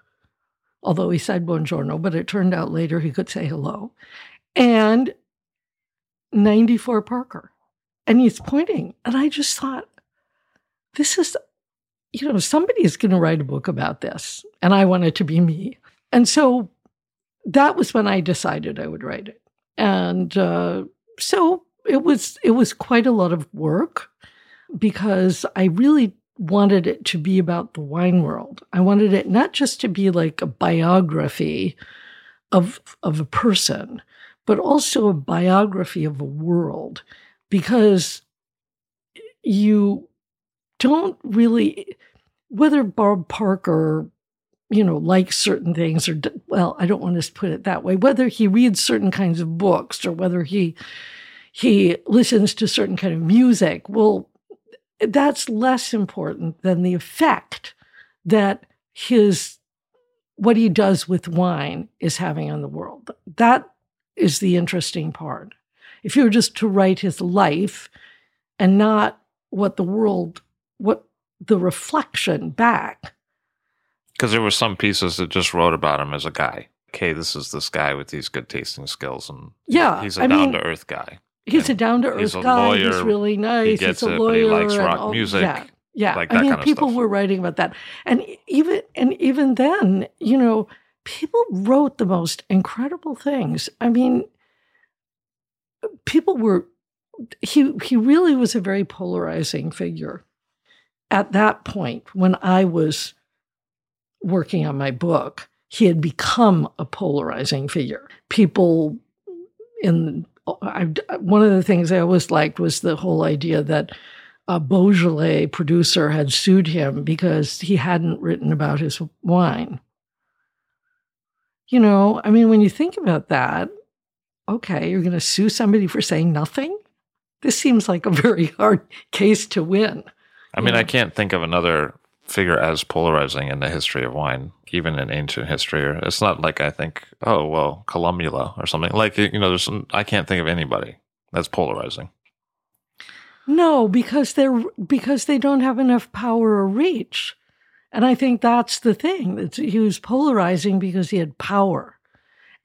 B: although he said buongiorno but it turned out later he could say hello. And 94 parker. And he's pointing. And i just thought this is you know, somebody is going to write a book about this. And I want it to be me. And so that was when I decided I would write it. And uh, so it was it was quite a lot of work because I really wanted it to be about the wine world. I wanted it not just to be like a biography of of a person, but also a biography of a world because you don't really whether Bob Parker, you know, likes certain things or well, I don't want to put it that way. Whether he reads certain kinds of books or whether he he listens to certain kind of music. Well, that's less important than the effect that his what he does with wine is having on the world. That is the interesting part. If you were just to write his life and not what the world, what the reflection back.
C: Because there were some pieces that just wrote about him as a guy. Okay, this is this guy with these good tasting skills, and
B: Yeah,
C: he's a down to earth guy.
B: He's a down to earth guy. He's
C: lawyer.
B: really nice.
C: gets
B: he's a
C: it,
B: lawyer.
C: he likes rock
B: all-
C: music,
B: Yeah, yeah.
C: like
B: I mean,
C: kind of
B: people
C: stuff.
B: were writing about that, and even and even then, you know, people wrote the most incredible things. I mean, people were. He he really was a very polarizing figure. At that point, when I was working on my book, he had become a polarizing figure. People in I, one of the things I always liked was the whole idea that a Beaujolais producer had sued him because he hadn't written about his wine. You know, I mean, when you think about that, okay, you're going to sue somebody for saying nothing? This seems like a very hard case to win.
C: I mean,
B: Yeah.
C: I can't think of another figure as polarizing in the history of wine, even in ancient history. Or it's not like I think, oh well, Columella or something. Like you know, there's some, I can't think of anybody that's polarizing.
B: No, because they're because they don't have enough power or reach. And I think that's the thing. That he was polarizing because he had power.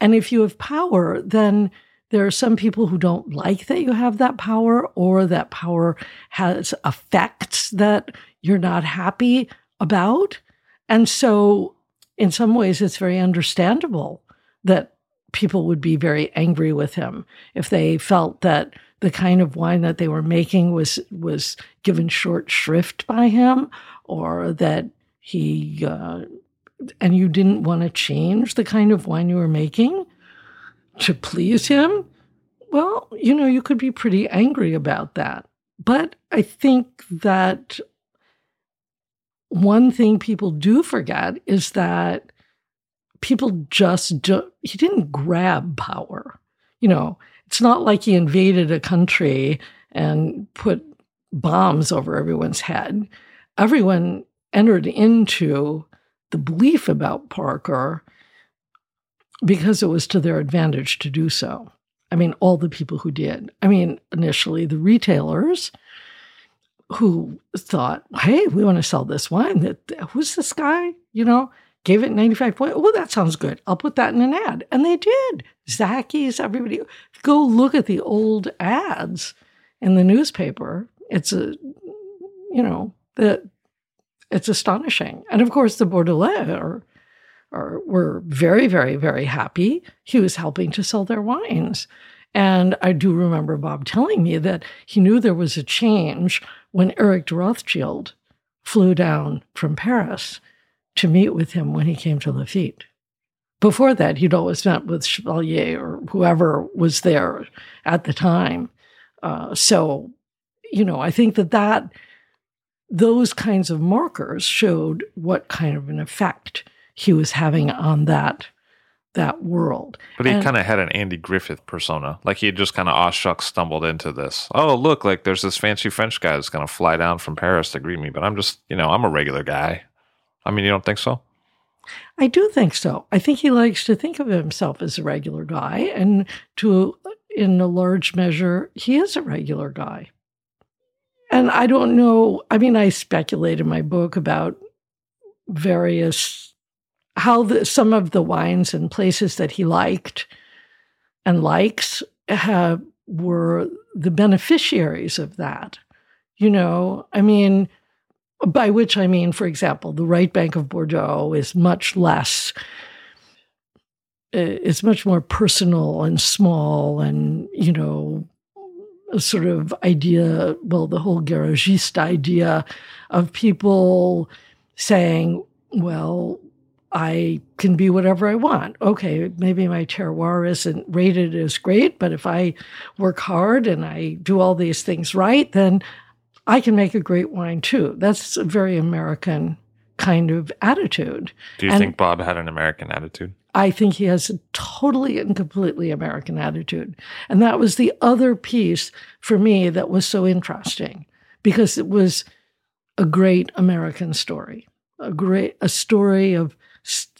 B: And if you have power, then there are some people who don't like that you have that power or that power has effects that you're not happy about. And so in some ways it's very understandable that people would be very angry with him if they felt that the kind of wine that they were making was was given short shrift by him or that he uh, and you didn't want to change the kind of wine you were making to please him well you know you could be pretty angry about that. But i think that one thing people do forget is that people just do, he didn't grab power. You know it's not like he invaded a country and put bombs over everyone's head. Everyone entered into the belief about parker because it was to their advantage to do so i mean all the people who did i mean initially the retailers who thought, hey, we want to sell this wine. That who's this guy? You know, gave it 95 points. Oh, that sounds good. I'll put that in an ad. And they did. Zachys, everybody. Go look at the old ads in the newspaper. It's a, you know, the it's astonishing. And of course, the Bordelais are, were very, very, very happy. He was helping to sell their wines. And I do remember Bob telling me that he knew there was a change when Eric de Rothschild flew down from Paris to meet with him when he came to Lafite. Before that, he'd always met with Chevalier or whoever was there at the time. Uh, so, you know, I think that that those kinds of markers showed what kind of an effect he was having on that that world.
C: But he kind of had an Andy Griffith persona. Like he had just kind of aw shucks stumbled into this. Oh, look, like there's this fancy French guy that's going to fly down from Paris to greet me. But I'm just, you know, I'm a regular guy. I mean, you don't think so?
B: I do think so. I think he likes to think of himself as a regular guy, and to in a large measure, he is a regular guy. And I don't know. I mean, I speculate in my book about various how the, some of the wines and places that he liked and likes have, were the beneficiaries of that. You know, I mean, by which I mean, for example, the right bank of Bordeaux is much less, uh, it's much more personal and small and, you know, a sort of idea, well, the whole garagiste idea of people saying, well, I can be whatever I want. Okay, maybe my terroir isn't rated as great, but if I work hard and I do all these things right, then I can make a great wine too. That's a very American kind of attitude.
C: Do you
B: And-
C: think Bob had an American attitude?
B: I think he has a totally and completely American attitude. And that was the other piece for me that was so interesting because it was a great American story, a great a story of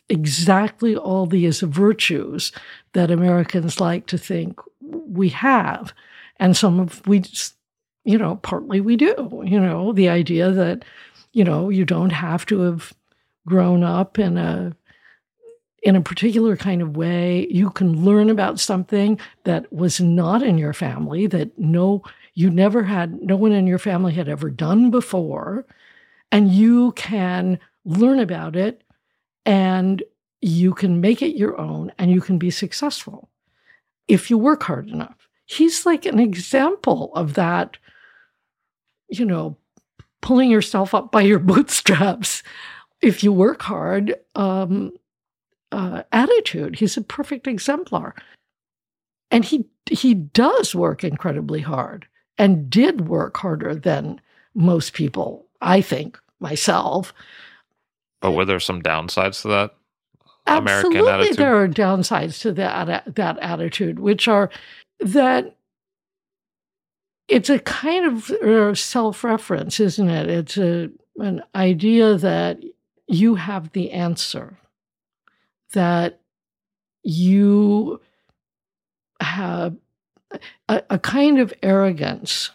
B: exactly all these virtues that Americans like to think we have. And some of we you know, partly we do, you know, the idea that you know, you don't have to have grown up in a in a particular kind of way. You can learn about something that was not in your family, that no, you never had, no one in your family had ever done before. And you can learn about it and you can make it your own and you can be successful if you work hard enough. He's like an example of that, you know, pulling yourself up by your bootstraps if you work hard um, uh, attitude. He's a perfect exemplar. And he he does work incredibly hard and did work harder than most people, I think, myself.
C: But were there some downsides to that?
B: American Absolutely, attitude? there are downsides to that that attitude, which are that it's a kind of uh, self-reference, isn't it? It's a an idea that you have the answer, that you have a, a kind of arrogance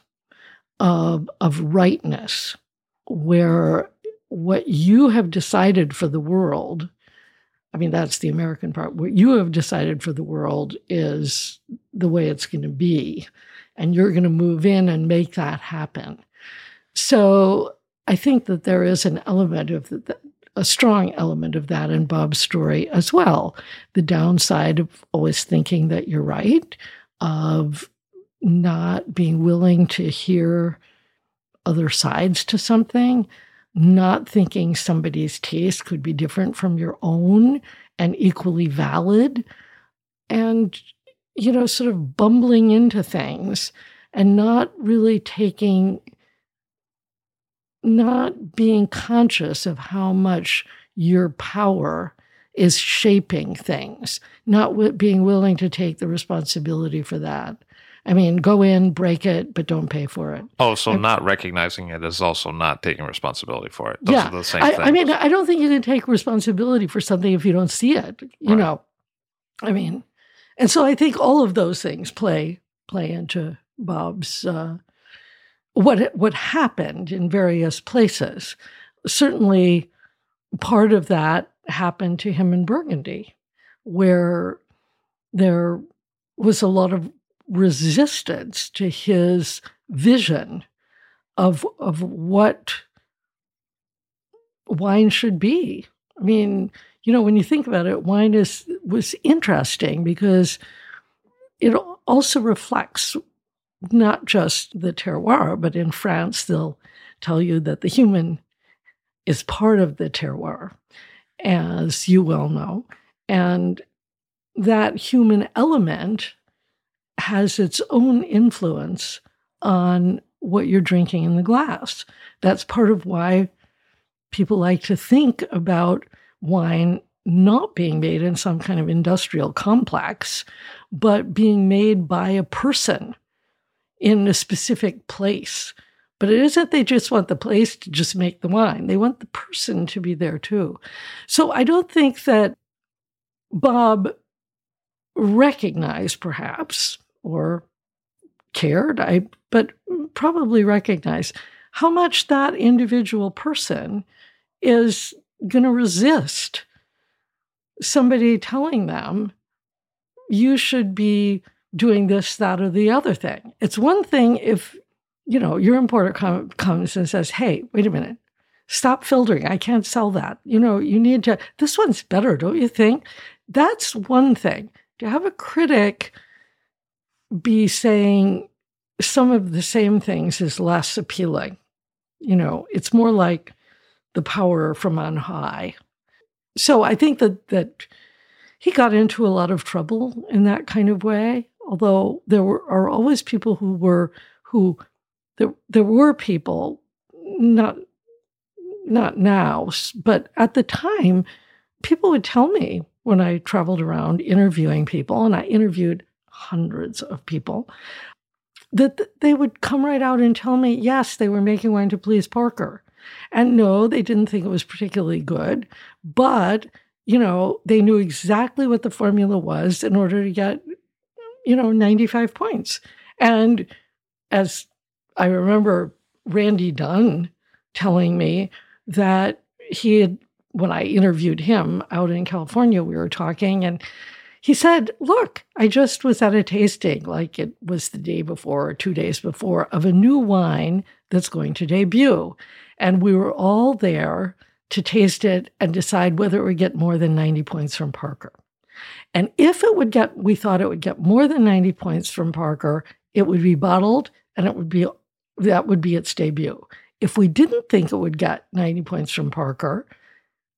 B: of, of rightness where what you have decided for the world I mean, that's the American part. What you have decided for the world is the way it's going to be. And you're going to move in and make that happen. So I think that there is an element of the, a strong element of that in Bob's story as well. The downside of always thinking that you're right, of not being willing to hear other sides to something, not thinking somebody's taste could be different from your own and equally valid, and, you know, sort of bumbling into things and not really taking not being conscious of how much your power is shaping things, not being willing to take the responsibility for that. I mean, go in, break it, but don't pay for it.
C: Oh, so not recognizing it is also not taking responsibility for it. Those
B: yeah,
C: are the same
B: I,
C: things.
B: I mean, I don't think you can take responsibility for something if you don't see it. You right. know, I mean, and so I think all of those things play play into Bob's uh, what what happened in various places. Certainly, part of that happened to him in Burgundy, where there was a lot of resistance to his vision of of what wine should be. I mean, you know, when you think about it, wine is was interesting because it also reflects not just the terroir, but in France, they'll tell you that the human is part of the terroir, as you well know. And that human element has its own influence on what you're drinking in the glass. That's part of why people like to think about wine not being made in some kind of industrial complex, but being made by a person in a specific place. But it isn't they just want the place to just make the wine. They want the person to be there too. So I don't think that Bob recognized perhaps or cared, I but probably recognize how much that individual person is going to resist somebody telling them you should be doing this, that, or the other thing. It's one thing if, you know, your importer com- comes and says, hey, wait a minute, stop filtering. I can't sell that. You know, you need to, this one's better, don't you think? That's one thing. To have a critic be saying some of the same things is less appealing. You know, it's more like the power from on high. So I think that that he got into a lot of trouble in that kind of way although there were, are always people who were who there there were people not not now but at the time people would tell me when I traveled around interviewing people, and I interviewed hundreds of people, that they would come right out and tell me, yes, they were making wine to please Parker. And no, they didn't think it was particularly good, but you know, they knew exactly what the formula was in order to get, you know, 95 points. And as I remember Randy Dunn telling me that he had, when I interviewed him out in California, we were talking, and he said, Look, I just was at a tasting, like it was the day before or two days before, of a new wine that's going to debut. And we were all there to taste it and decide whether it would get more than 90 points from Parker. And if it would get, we thought it would get more than 90 points from Parker, it would be bottled and it would be, that would be its debut. If we didn't think it would get 90 points from Parker,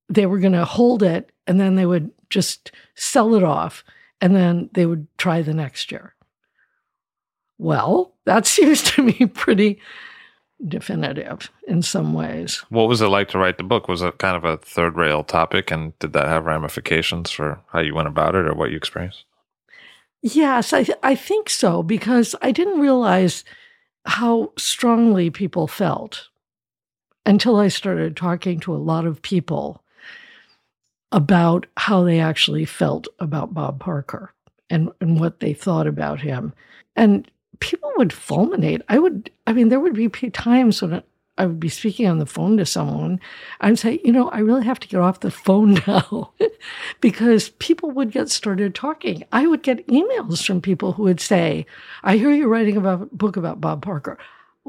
B: they were going to hold it and then they would just sell it off and then they would try the next year. Well, that seems to me pretty definitive in some ways.
C: What was it like to write the book? Was it kind of a third rail topic, and did that have ramifications for how you went about it or what you experienced?
B: Yes, I, th- I think so, because I didn't realize how strongly people felt until I started talking to a lot of people about how they actually felt about Bob Parker and, and what they thought about him. And people would fulminate. I would, I mean, there would be times when I would be speaking on the phone to someone. I'd say, you know, I really have to get off the phone now because people would get started talking. I would get emails from people who would say, I hear you're writing about a book about Bob Parker.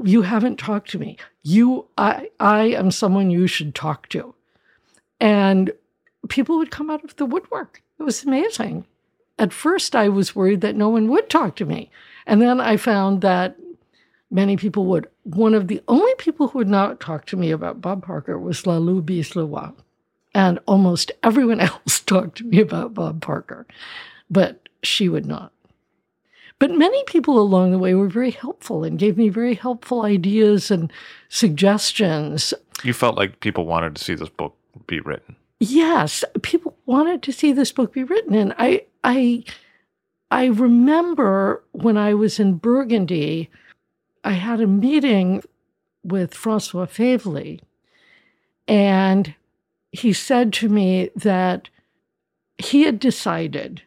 B: You haven't talked to me. You, I, I am someone you should talk to. And people would come out of the woodwork. It was amazing. At first, I was worried that no one would talk to me. And then I found that many people would. One of the only people who would not talk to me about Bob Parker was Lalou Bize-Leroy. And almost everyone else talked to me about Bob Parker, but she would not. But many people along the way were very helpful and gave me very helpful ideas and suggestions.
C: You felt like people wanted to see this book be written.
B: Yes, people wanted to see this book be written. And I, I, I remember when I was in Burgundy, I had a meeting with Francois Faiveley, and he said to me that he had decided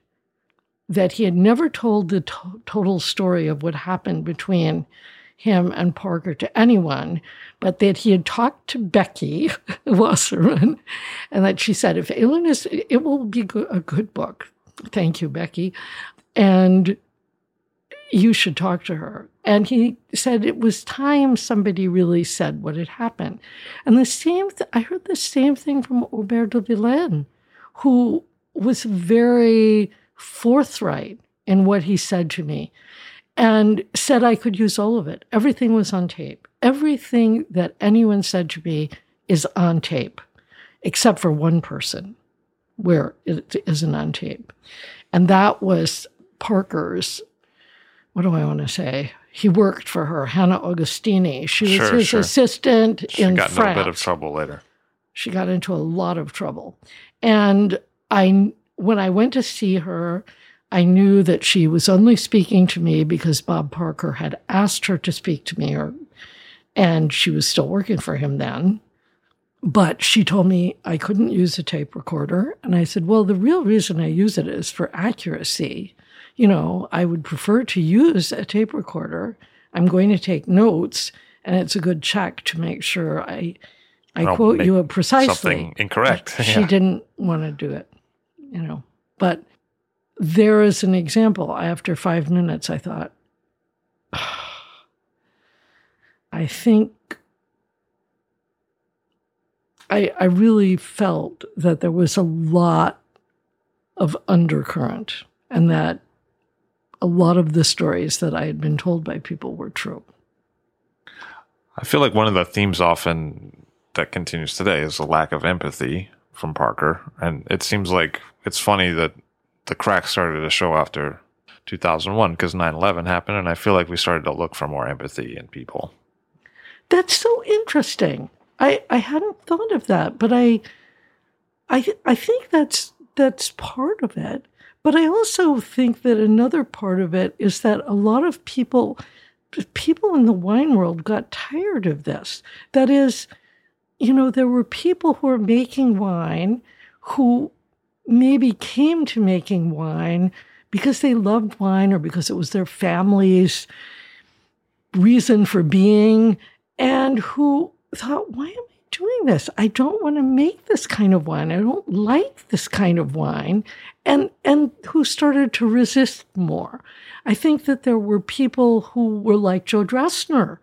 B: that he had never told the to- total story of what happened between him and Parker to anyone, but that he had talked to Becky Wasserman, and that she said, if Elin is, it will be a good book. Thank you, Becky and you should talk to her. And he said it was time somebody really said what had happened. And the same, th- I heard the same thing from Aubert de Villaine, who was very forthright in what he said to me and said I could use all of it. Everything was on tape. Everything that anyone said to me is on tape, except for one person where it isn't on tape. And that was Parker's, what do I want to say? He worked for her, Hanna Agostini. She was
C: Sure,
B: his
C: sure.
B: assistant
C: She
B: in France.
C: She got in a bit of trouble later.
B: She got into a lot of trouble. And I when I went to see her, I knew that she was only speaking to me because Bob Parker had asked her to speak to me or and she was still working for him then. But she told me I couldn't use a tape recorder. And I said, Well, the real reason I use it is for accuracy. You know, I would prefer to use a tape recorder. I'm going to take notes, and it's a good check to make sure I I quote you precisely.
C: Something incorrect.
B: She
C: Yeah.
B: didn't want to do it, you know. But there is an example. After five minutes, I thought, I think I, I really felt that there was a lot of undercurrent and that a lot of the stories that I had been told by people were true.
C: I feel like one of the themes often that continues today is a lack of empathy from Parker. And it seems like it's funny that the cracks started to show after 2001 because 9 11 happened. And I feel like we started to look for more empathy in people.
B: That's so interesting. I, I hadn't thought of that, but I I I think that's that's part of it. But I also think that another part of it is that a lot of people people in the wine world got tired of this. That is, you know, there were people who were making wine who maybe came to making wine because they loved wine or because it was their family's reason for being, and who thought, why am I doing this? I don't want to make this kind of wine. I don't like this kind of wine. And and who started to resist more. I think that there were people who were like Joe Dressner,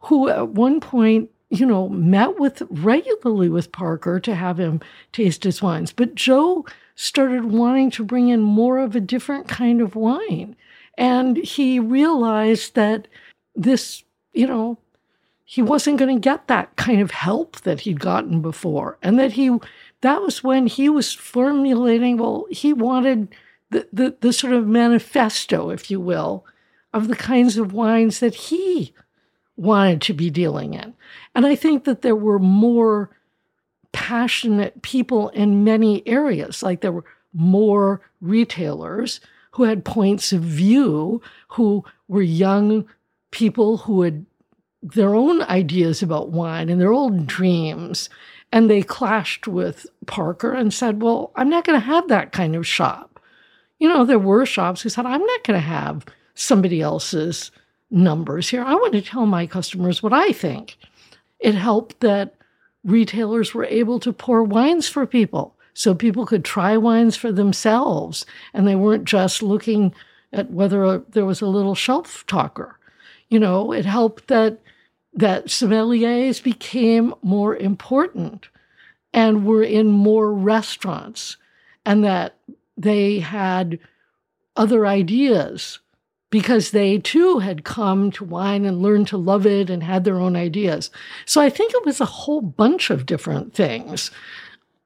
B: who at one point you know, met with regularly with Parker to have him taste his wines. But Joe started wanting to bring in more of a different kind of wine. And he realized that this, you know, he wasn't going to get that kind of help that he'd gotten before. And that he, that was when he was formulating, well, he wanted the, the, the sort of manifesto, if you will, of the kinds of wines that he wanted to be dealing in. And I think that there were more passionate people in many areas, like there were more retailers who had points of view, who were young people who had their own ideas about wine and their own dreams. And they clashed with Parker and said, Well, I'm not going to have that kind of shop. You know, there were shops who said, I'm not going to have somebody else's numbers here. I want to tell my customers what I think. It helped that retailers were able to pour wines for people so people could try wines for themselves and they weren't just looking at whether there was a little shelf talker. You know, it helped that that sommeliers became more important and were in more restaurants and that they had other ideas because they too had come to wine and learned to love it and had their own ideas. So I think it was a whole bunch of different things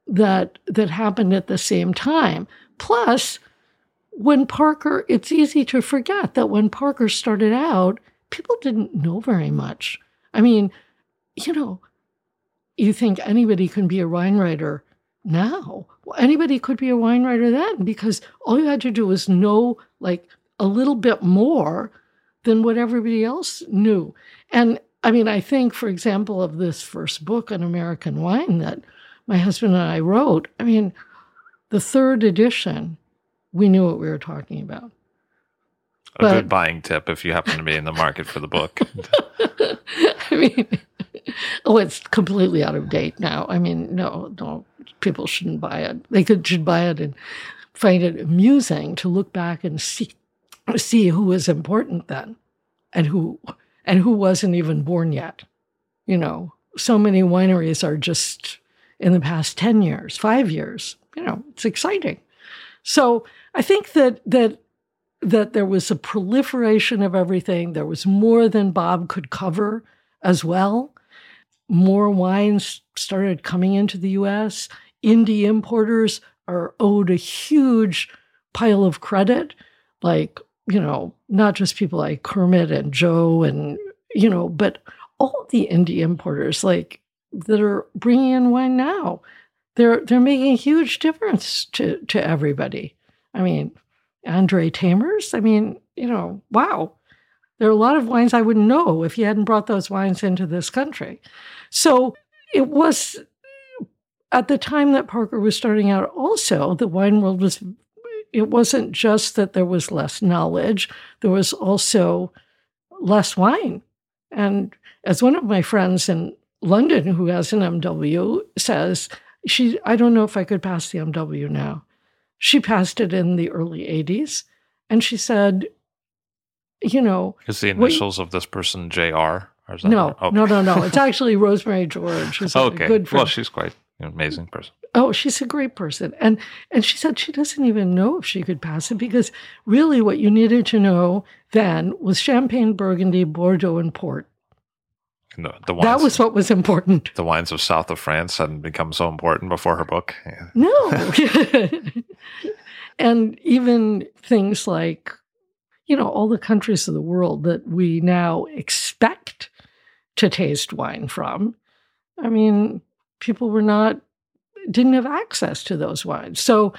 B: that that happened at the same time. Plus, when Parker, it's easy to forget that when Parker started out, people didn't know very much. I mean, you know, you think anybody can be a wine writer now. Anybody could be a wine writer then because all you had to do was know like a little bit more than what everybody else knew. And I mean, I think, for example, of this first book on American wine that my husband and I wrote, I mean, the third edition, we knew what we were talking about.
C: A but, good buying tip if you happen to be in the market for the book.
B: I mean, oh, it's completely out of date now. I mean, no, no, people shouldn't buy it. They could should buy it and find it amusing to look back and see see who was important then and who and who wasn't even born yet. You know, so many wineries are just in the past 10 years, 5 years. You know, it's exciting. So, I think that that that there was a proliferation of everything. There was more than Bob could cover as well. More wines started coming into the US. Indie importers are owed a huge pile of credit, like you know, not just people like Kermit and Joe and, you know, but all the indie importers like that are bringing in wine now. They're they're making a huge difference to to everybody. I mean, Andre Tamers. I mean, you know, wow. There are a lot of wines I wouldn't know if he hadn't brought those wines into this country. So it was at the time that Parker was starting out, also, the wine world was it wasn't just that there was less knowledge, there was also less wine. And as one of my friends in London who has an MW says, she I don't know if I could pass the MW now. She passed it in the early 80s and she said, you know,
C: is the initials of this person JR?
B: no, okay. no, no, no. It's actually Rosemary George. Who's okay. a good friend.
C: Well, she's quite amazing person.
B: Oh, she's a great person. And and she said she doesn't even know if she could pass it because really what you needed to know then was champagne, burgundy, bordeaux, and port.
C: The wines,
B: that was what was important.
C: The wines of south of France hadn't become so important before her book.
B: Yeah. No. and even things like, you know, all the countries of the world that we now expect to taste wine from. I mean, people were not didn't have access to those wines. So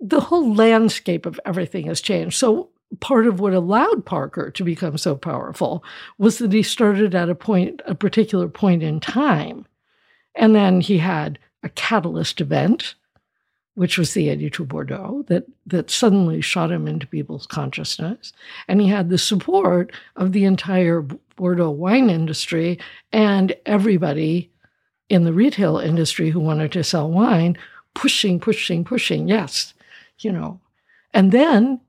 B: the whole landscape of everything has changed. So part of what allowed Parker to become so powerful was that he started at a point, a particular point in time. And then he had a catalyst event, which was the 82 Bordeaux, that, that suddenly shot him into people's consciousness. And he had the support of the entire Bordeaux wine industry and everybody in the retail industry who wanted to sell wine pushing, pushing, pushing. Yes, you know. And then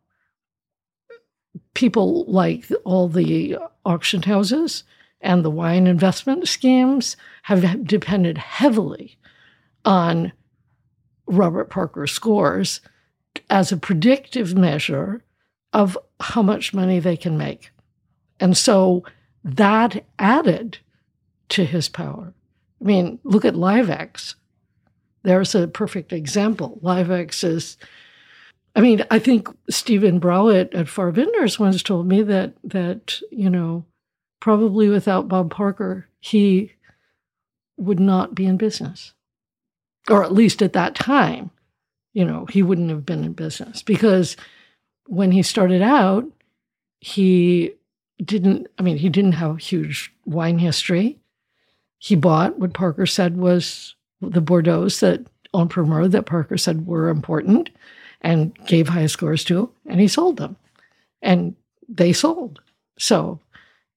B: people like all the auction houses and the wine investment schemes have depended heavily on Robert Parker scores as a predictive measure of how much money they can make. And so that added to his power. I mean, look at Liv-ex. There's a perfect example. Liv-ex is I mean, I think Stephen Browett at Farr Vintners once told me that that you know probably without Bob Parker he would not be in business, or at least at that time, you know he wouldn't have been in business because when he started out, he didn't. I mean, he didn't have a huge wine history. He bought what Parker said was the Bordeaux that en primeur that Parker said were important and gave high scores to, and he sold them. And they sold. So,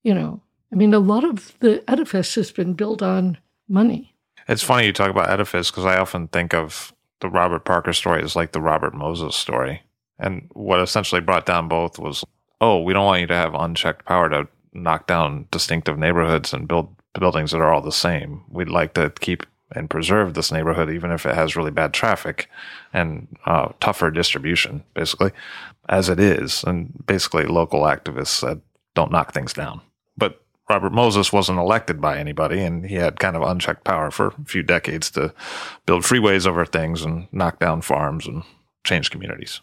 B: you know, I mean, a lot of the edifice has been built on money.
C: It's funny you talk about edifice because I often think of the Robert Parker story as like the Robert Moses story. And what essentially brought down both was, oh, we don't want you to have unchecked power to knock down distinctive neighborhoods and build buildings that are all the same. We'd like to keep and preserve this neighborhood, even if it has really bad traffic and uh, tougher distribution, basically, as it is. And basically, local activists said, don't knock things down. But Robert Moses wasn't elected by anybody, and he had kind of unchecked power for a few decades to build freeways over things and knock down farms and change communities.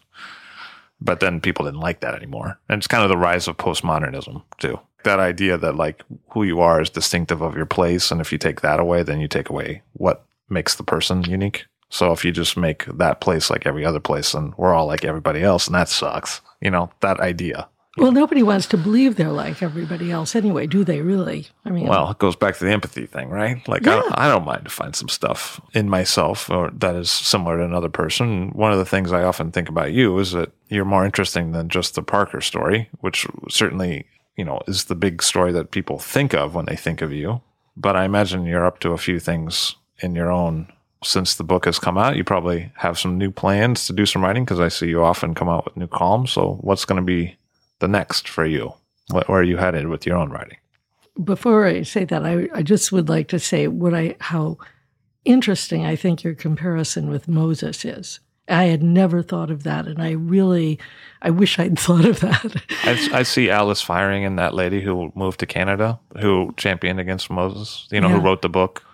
C: But then people didn't like that anymore. And it's kind of the rise of postmodernism, too that idea that like who you are is distinctive of your place and if you take that away then you take away what makes the person unique. So if you just make that place like every other place and we're all like everybody else and that sucks you know that idea.
B: Well nobody wants to believe they're like everybody else anyway do they really?
C: I mean well it goes back to the empathy thing right? Like yeah. I, I, don't mind to find some stuff in myself or that is similar to another person. One of the things i often think about you is that you're more interesting than just the parker story which certainly you know, is the big story that people think of when they think of you. But I imagine you're up to a few things in your own since the book has come out. You probably have some new plans to do some writing because I see you often come out with new columns. So, what's going to be the next for you? Where are you headed with your own writing?
B: Before I say that, I, I just would like to say what I how interesting I think your comparison with Moses is. I had never thought of that, and I really, I wish I'd thought of that.
C: I, I, see Alice firing in that lady who moved to Canada, who championed against Moses. You know, yeah. who wrote the book.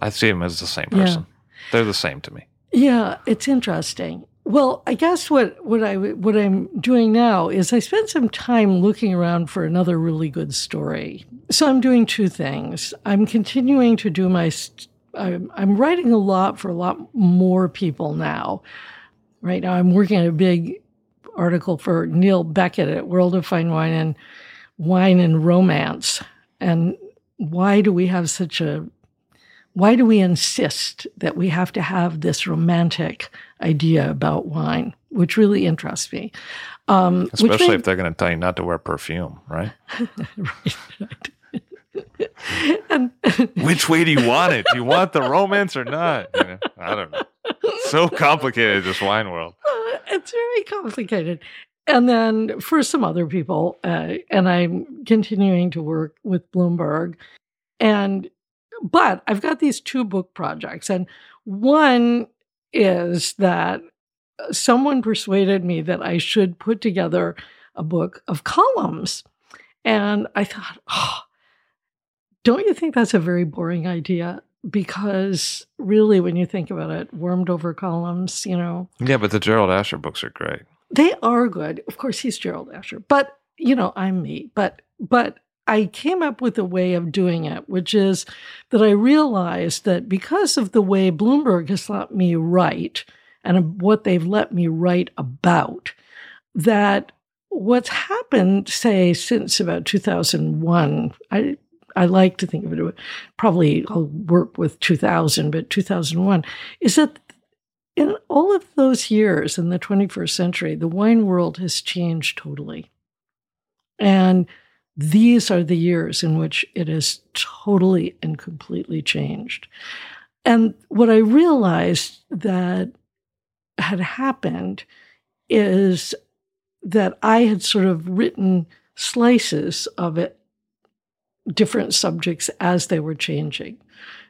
C: I see him as the same person. Yeah. They're the same to me.
B: Yeah, it's interesting. Well, I guess what what I what I'm doing now is I spent some time looking around for another really good story. So I'm doing two things. I'm continuing to do my I'm, I'm writing a lot for a lot more people now. Right now, I'm working on a big article for Neil Beckett at World of Fine Wine and Wine and Romance. And why do we have such a why do we insist that we have to have this romantic idea about wine, which really interests me?
C: Um, Especially if they're going to tell you not to wear perfume, right? right. right. and which way do you want it? Do you want the romance or not? You know, I don't know. so complicated this wine world.
B: Uh, it's very complicated. And then for some other people, uh, and I'm continuing to work with Bloomberg, and but I've got these two book projects, and one is that someone persuaded me that I should put together a book of columns. And I thought, oh, don't you think that's a very boring idea? Because really, when you think about it, wormed over columns, you know.
C: Yeah, but the Gerald Asher books are great.
B: They are good. Of course, he's Gerald Asher, but you know, I'm me. But but I came up with a way of doing it, which is that I realized that because of the way Bloomberg has let me write and what they've let me write about that what's happened, say, since about 2001, I, I like to think of it, probably I'll work with 2000, but 2001, is that in all of those years in the 21st century, the wine world has changed totally. And these are the years in which it has totally and completely changed. And what I realized that had happened is that I had sort of written slices of it, different subjects as they were changing.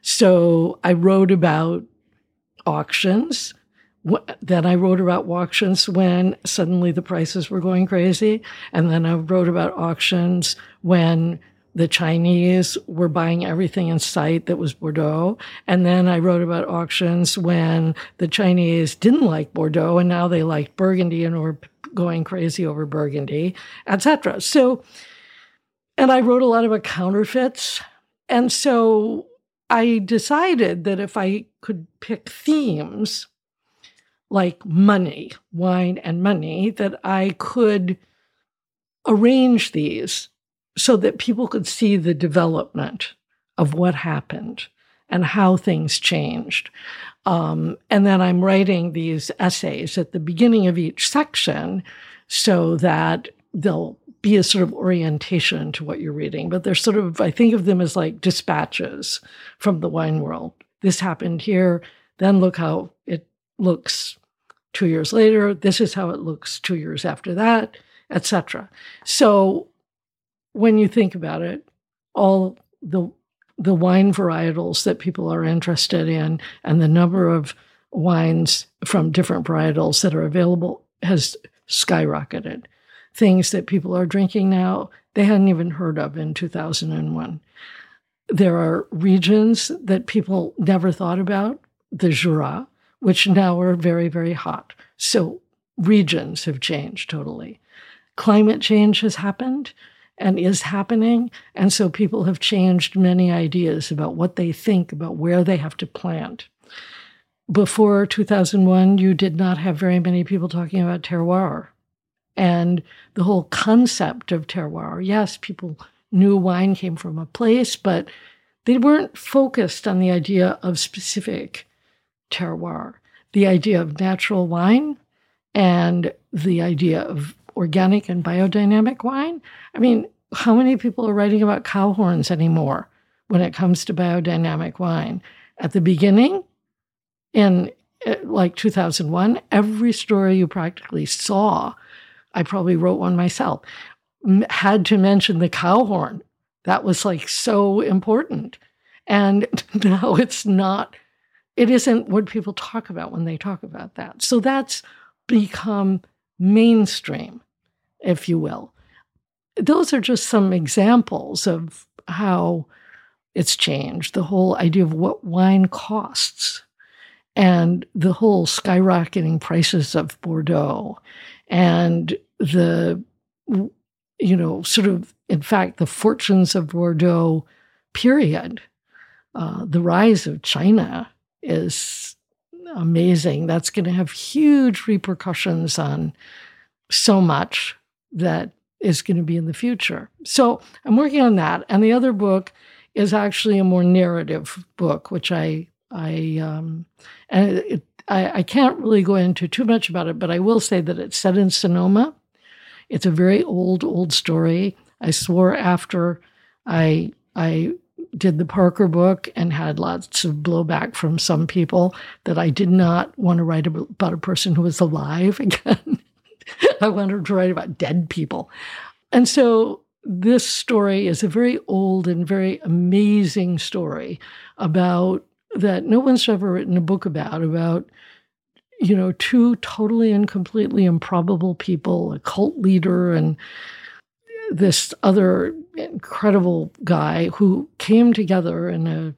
B: So I wrote about auctions. Then I wrote about auctions when suddenly the prices were going crazy. And then I wrote about auctions when the Chinese were buying everything in sight that was Bordeaux. And then I wrote about auctions when the Chinese didn't like Bordeaux and now they liked Burgundy and were going crazy over Burgundy, etc. So, and I wrote a lot about counterfeits. And so I decided that if I could pick themes like money, wine, and money, that I could arrange these so that people could see the development of what happened and how things changed. Um, and then I'm writing these essays at the beginning of each section so that they'll be a sort of orientation to what you're reading. But they're sort of, I think of them as like dispatches from the wine world. This happened here, then look how it looks two years later. This is how it looks two years after that, etc. So when you think about it, all the the wine varietals that people are interested in and the number of wines from different varietals that are available has skyrocketed. Things that people are drinking now they hadn't even heard of in 2001. There are regions that people never thought about, the Jura, which now are very, very hot. So regions have changed totally. Climate change has happened and is happening. And so people have changed many ideas about what they think about where they have to plant. Before 2001, you did not have very many people talking about terroir. And the whole concept of terroir, yes, people knew wine came from a place, but they weren't focused on the idea of specific terroir. The idea of natural wine and the idea of organic and biodynamic wine. I mean, how many people are writing about cow horns anymore when it comes to biodynamic wine? At the beginning, in uh, like 2001, every story you practically saw, I probably wrote one myself, had to mention the cow horn. That was like so important. And now it's not, it isn't what people talk about when they talk about that. So that's become mainstream if you will. Those are just some examples of how it's changed. The whole idea of what wine costs and the whole skyrocketing prices of Bordeaux and the, you know, sort of, in fact, the fortunes of Bordeaux, period. Uh, the rise of China is amazing. That's going to have huge repercussions on so much that is going to be in the future. So I'm working on that. And the other book is actually a more narrative book, which I I um, and it, I, I can't really go into too much about it, but I will say that it's set in Sonoma. It's a very old old story. I swore after I I did the Parker book and had lots of blowback from some people that I did not want to write about a person who was alive again. I wanted to write about dead people. And so this story is a very old and very amazing story about that no one's ever written a book about, about, you know, two totally and completely improbable people, a cult leader and this other incredible guy who came together in a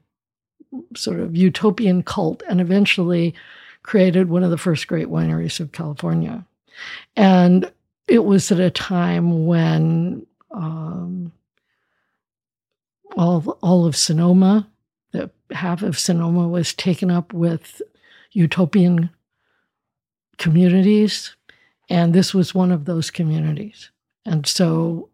B: sort of utopian cult and eventually created one of the first great wineries of California. And it was at a time when um, all, of, all of Sonoma, that half of Sonoma was taken up with utopian communities, and this was one of those communities. And so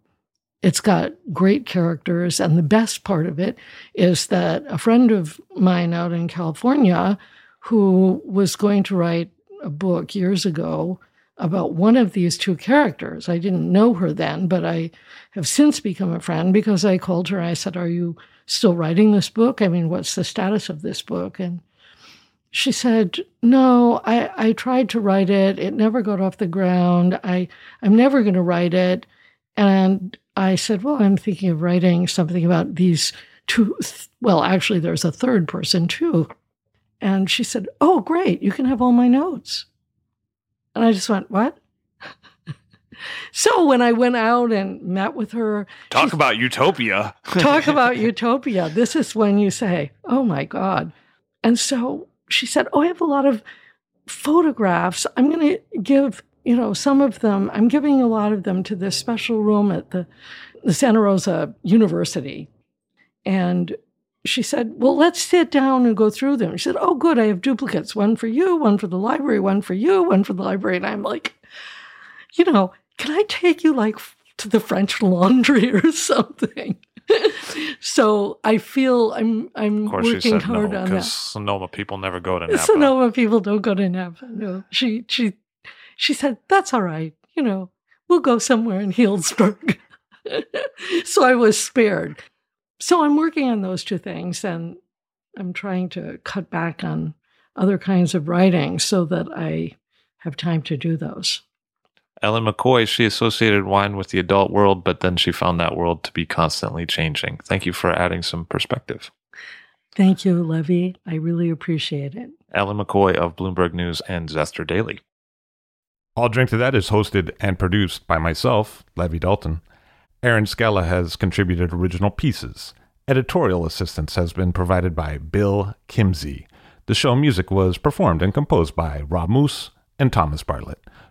B: it's got great characters. And the best part of it is that a friend of mine out in California who was going to write a book years ago about one of these two characters. I didn't know her then, but I have since become a friend because I called her and I said, Are you still writing this book? I mean, what's the status of this book? And she said, No, I, I tried to write it. It never got off the ground. I, I'm never going to write it. And I said, Well, I'm thinking of writing something about these two. Well, actually, there's a third person too. And she said, Oh, great. You can have all my notes. And I just went, What? so when I went out and met with her,
D: talk about utopia.
B: talk about utopia. This is when you say, Oh my God. And so she said, Oh, I have a lot of photographs. I'm going to give, you know, some of them, I'm giving a lot of them to this special room at the, the Santa Rosa University. And she said, Well, let's sit down and go through them. She said, Oh, good. I have duplicates one for you, one for the library, one for you, one for the library. And I'm like, You know, can I take you like to the French laundry or something? So I feel I'm I'm
D: Of course,
B: working
D: she said
B: hard
D: no
B: on that.
D: because Sonoma people never go to Napa.
B: Sonoma people don't go to Napa. No, she she she said that's all right. You know, we'll go somewhere in Healdsburg. so I was spared. So I'm working on those two things, and I'm trying to cut back on other kinds of writing so that I have time to do those.
D: Elin McCoy, she associated wine with the adult world, but then she found that world to be constantly changing. Thank you for adding some perspective.
B: Thank you, Levi. I really appreciate it.
D: Elin McCoy of Bloomberg News and Zester Daily.
C: I'll Drink to That is hosted and produced by myself, Levi Dalton. Erin Scala has contributed original pieces. Editorial assistance has been provided by Bill Kimsey. The show music was performed and composed by Rob Moose and Thomas Bartlett.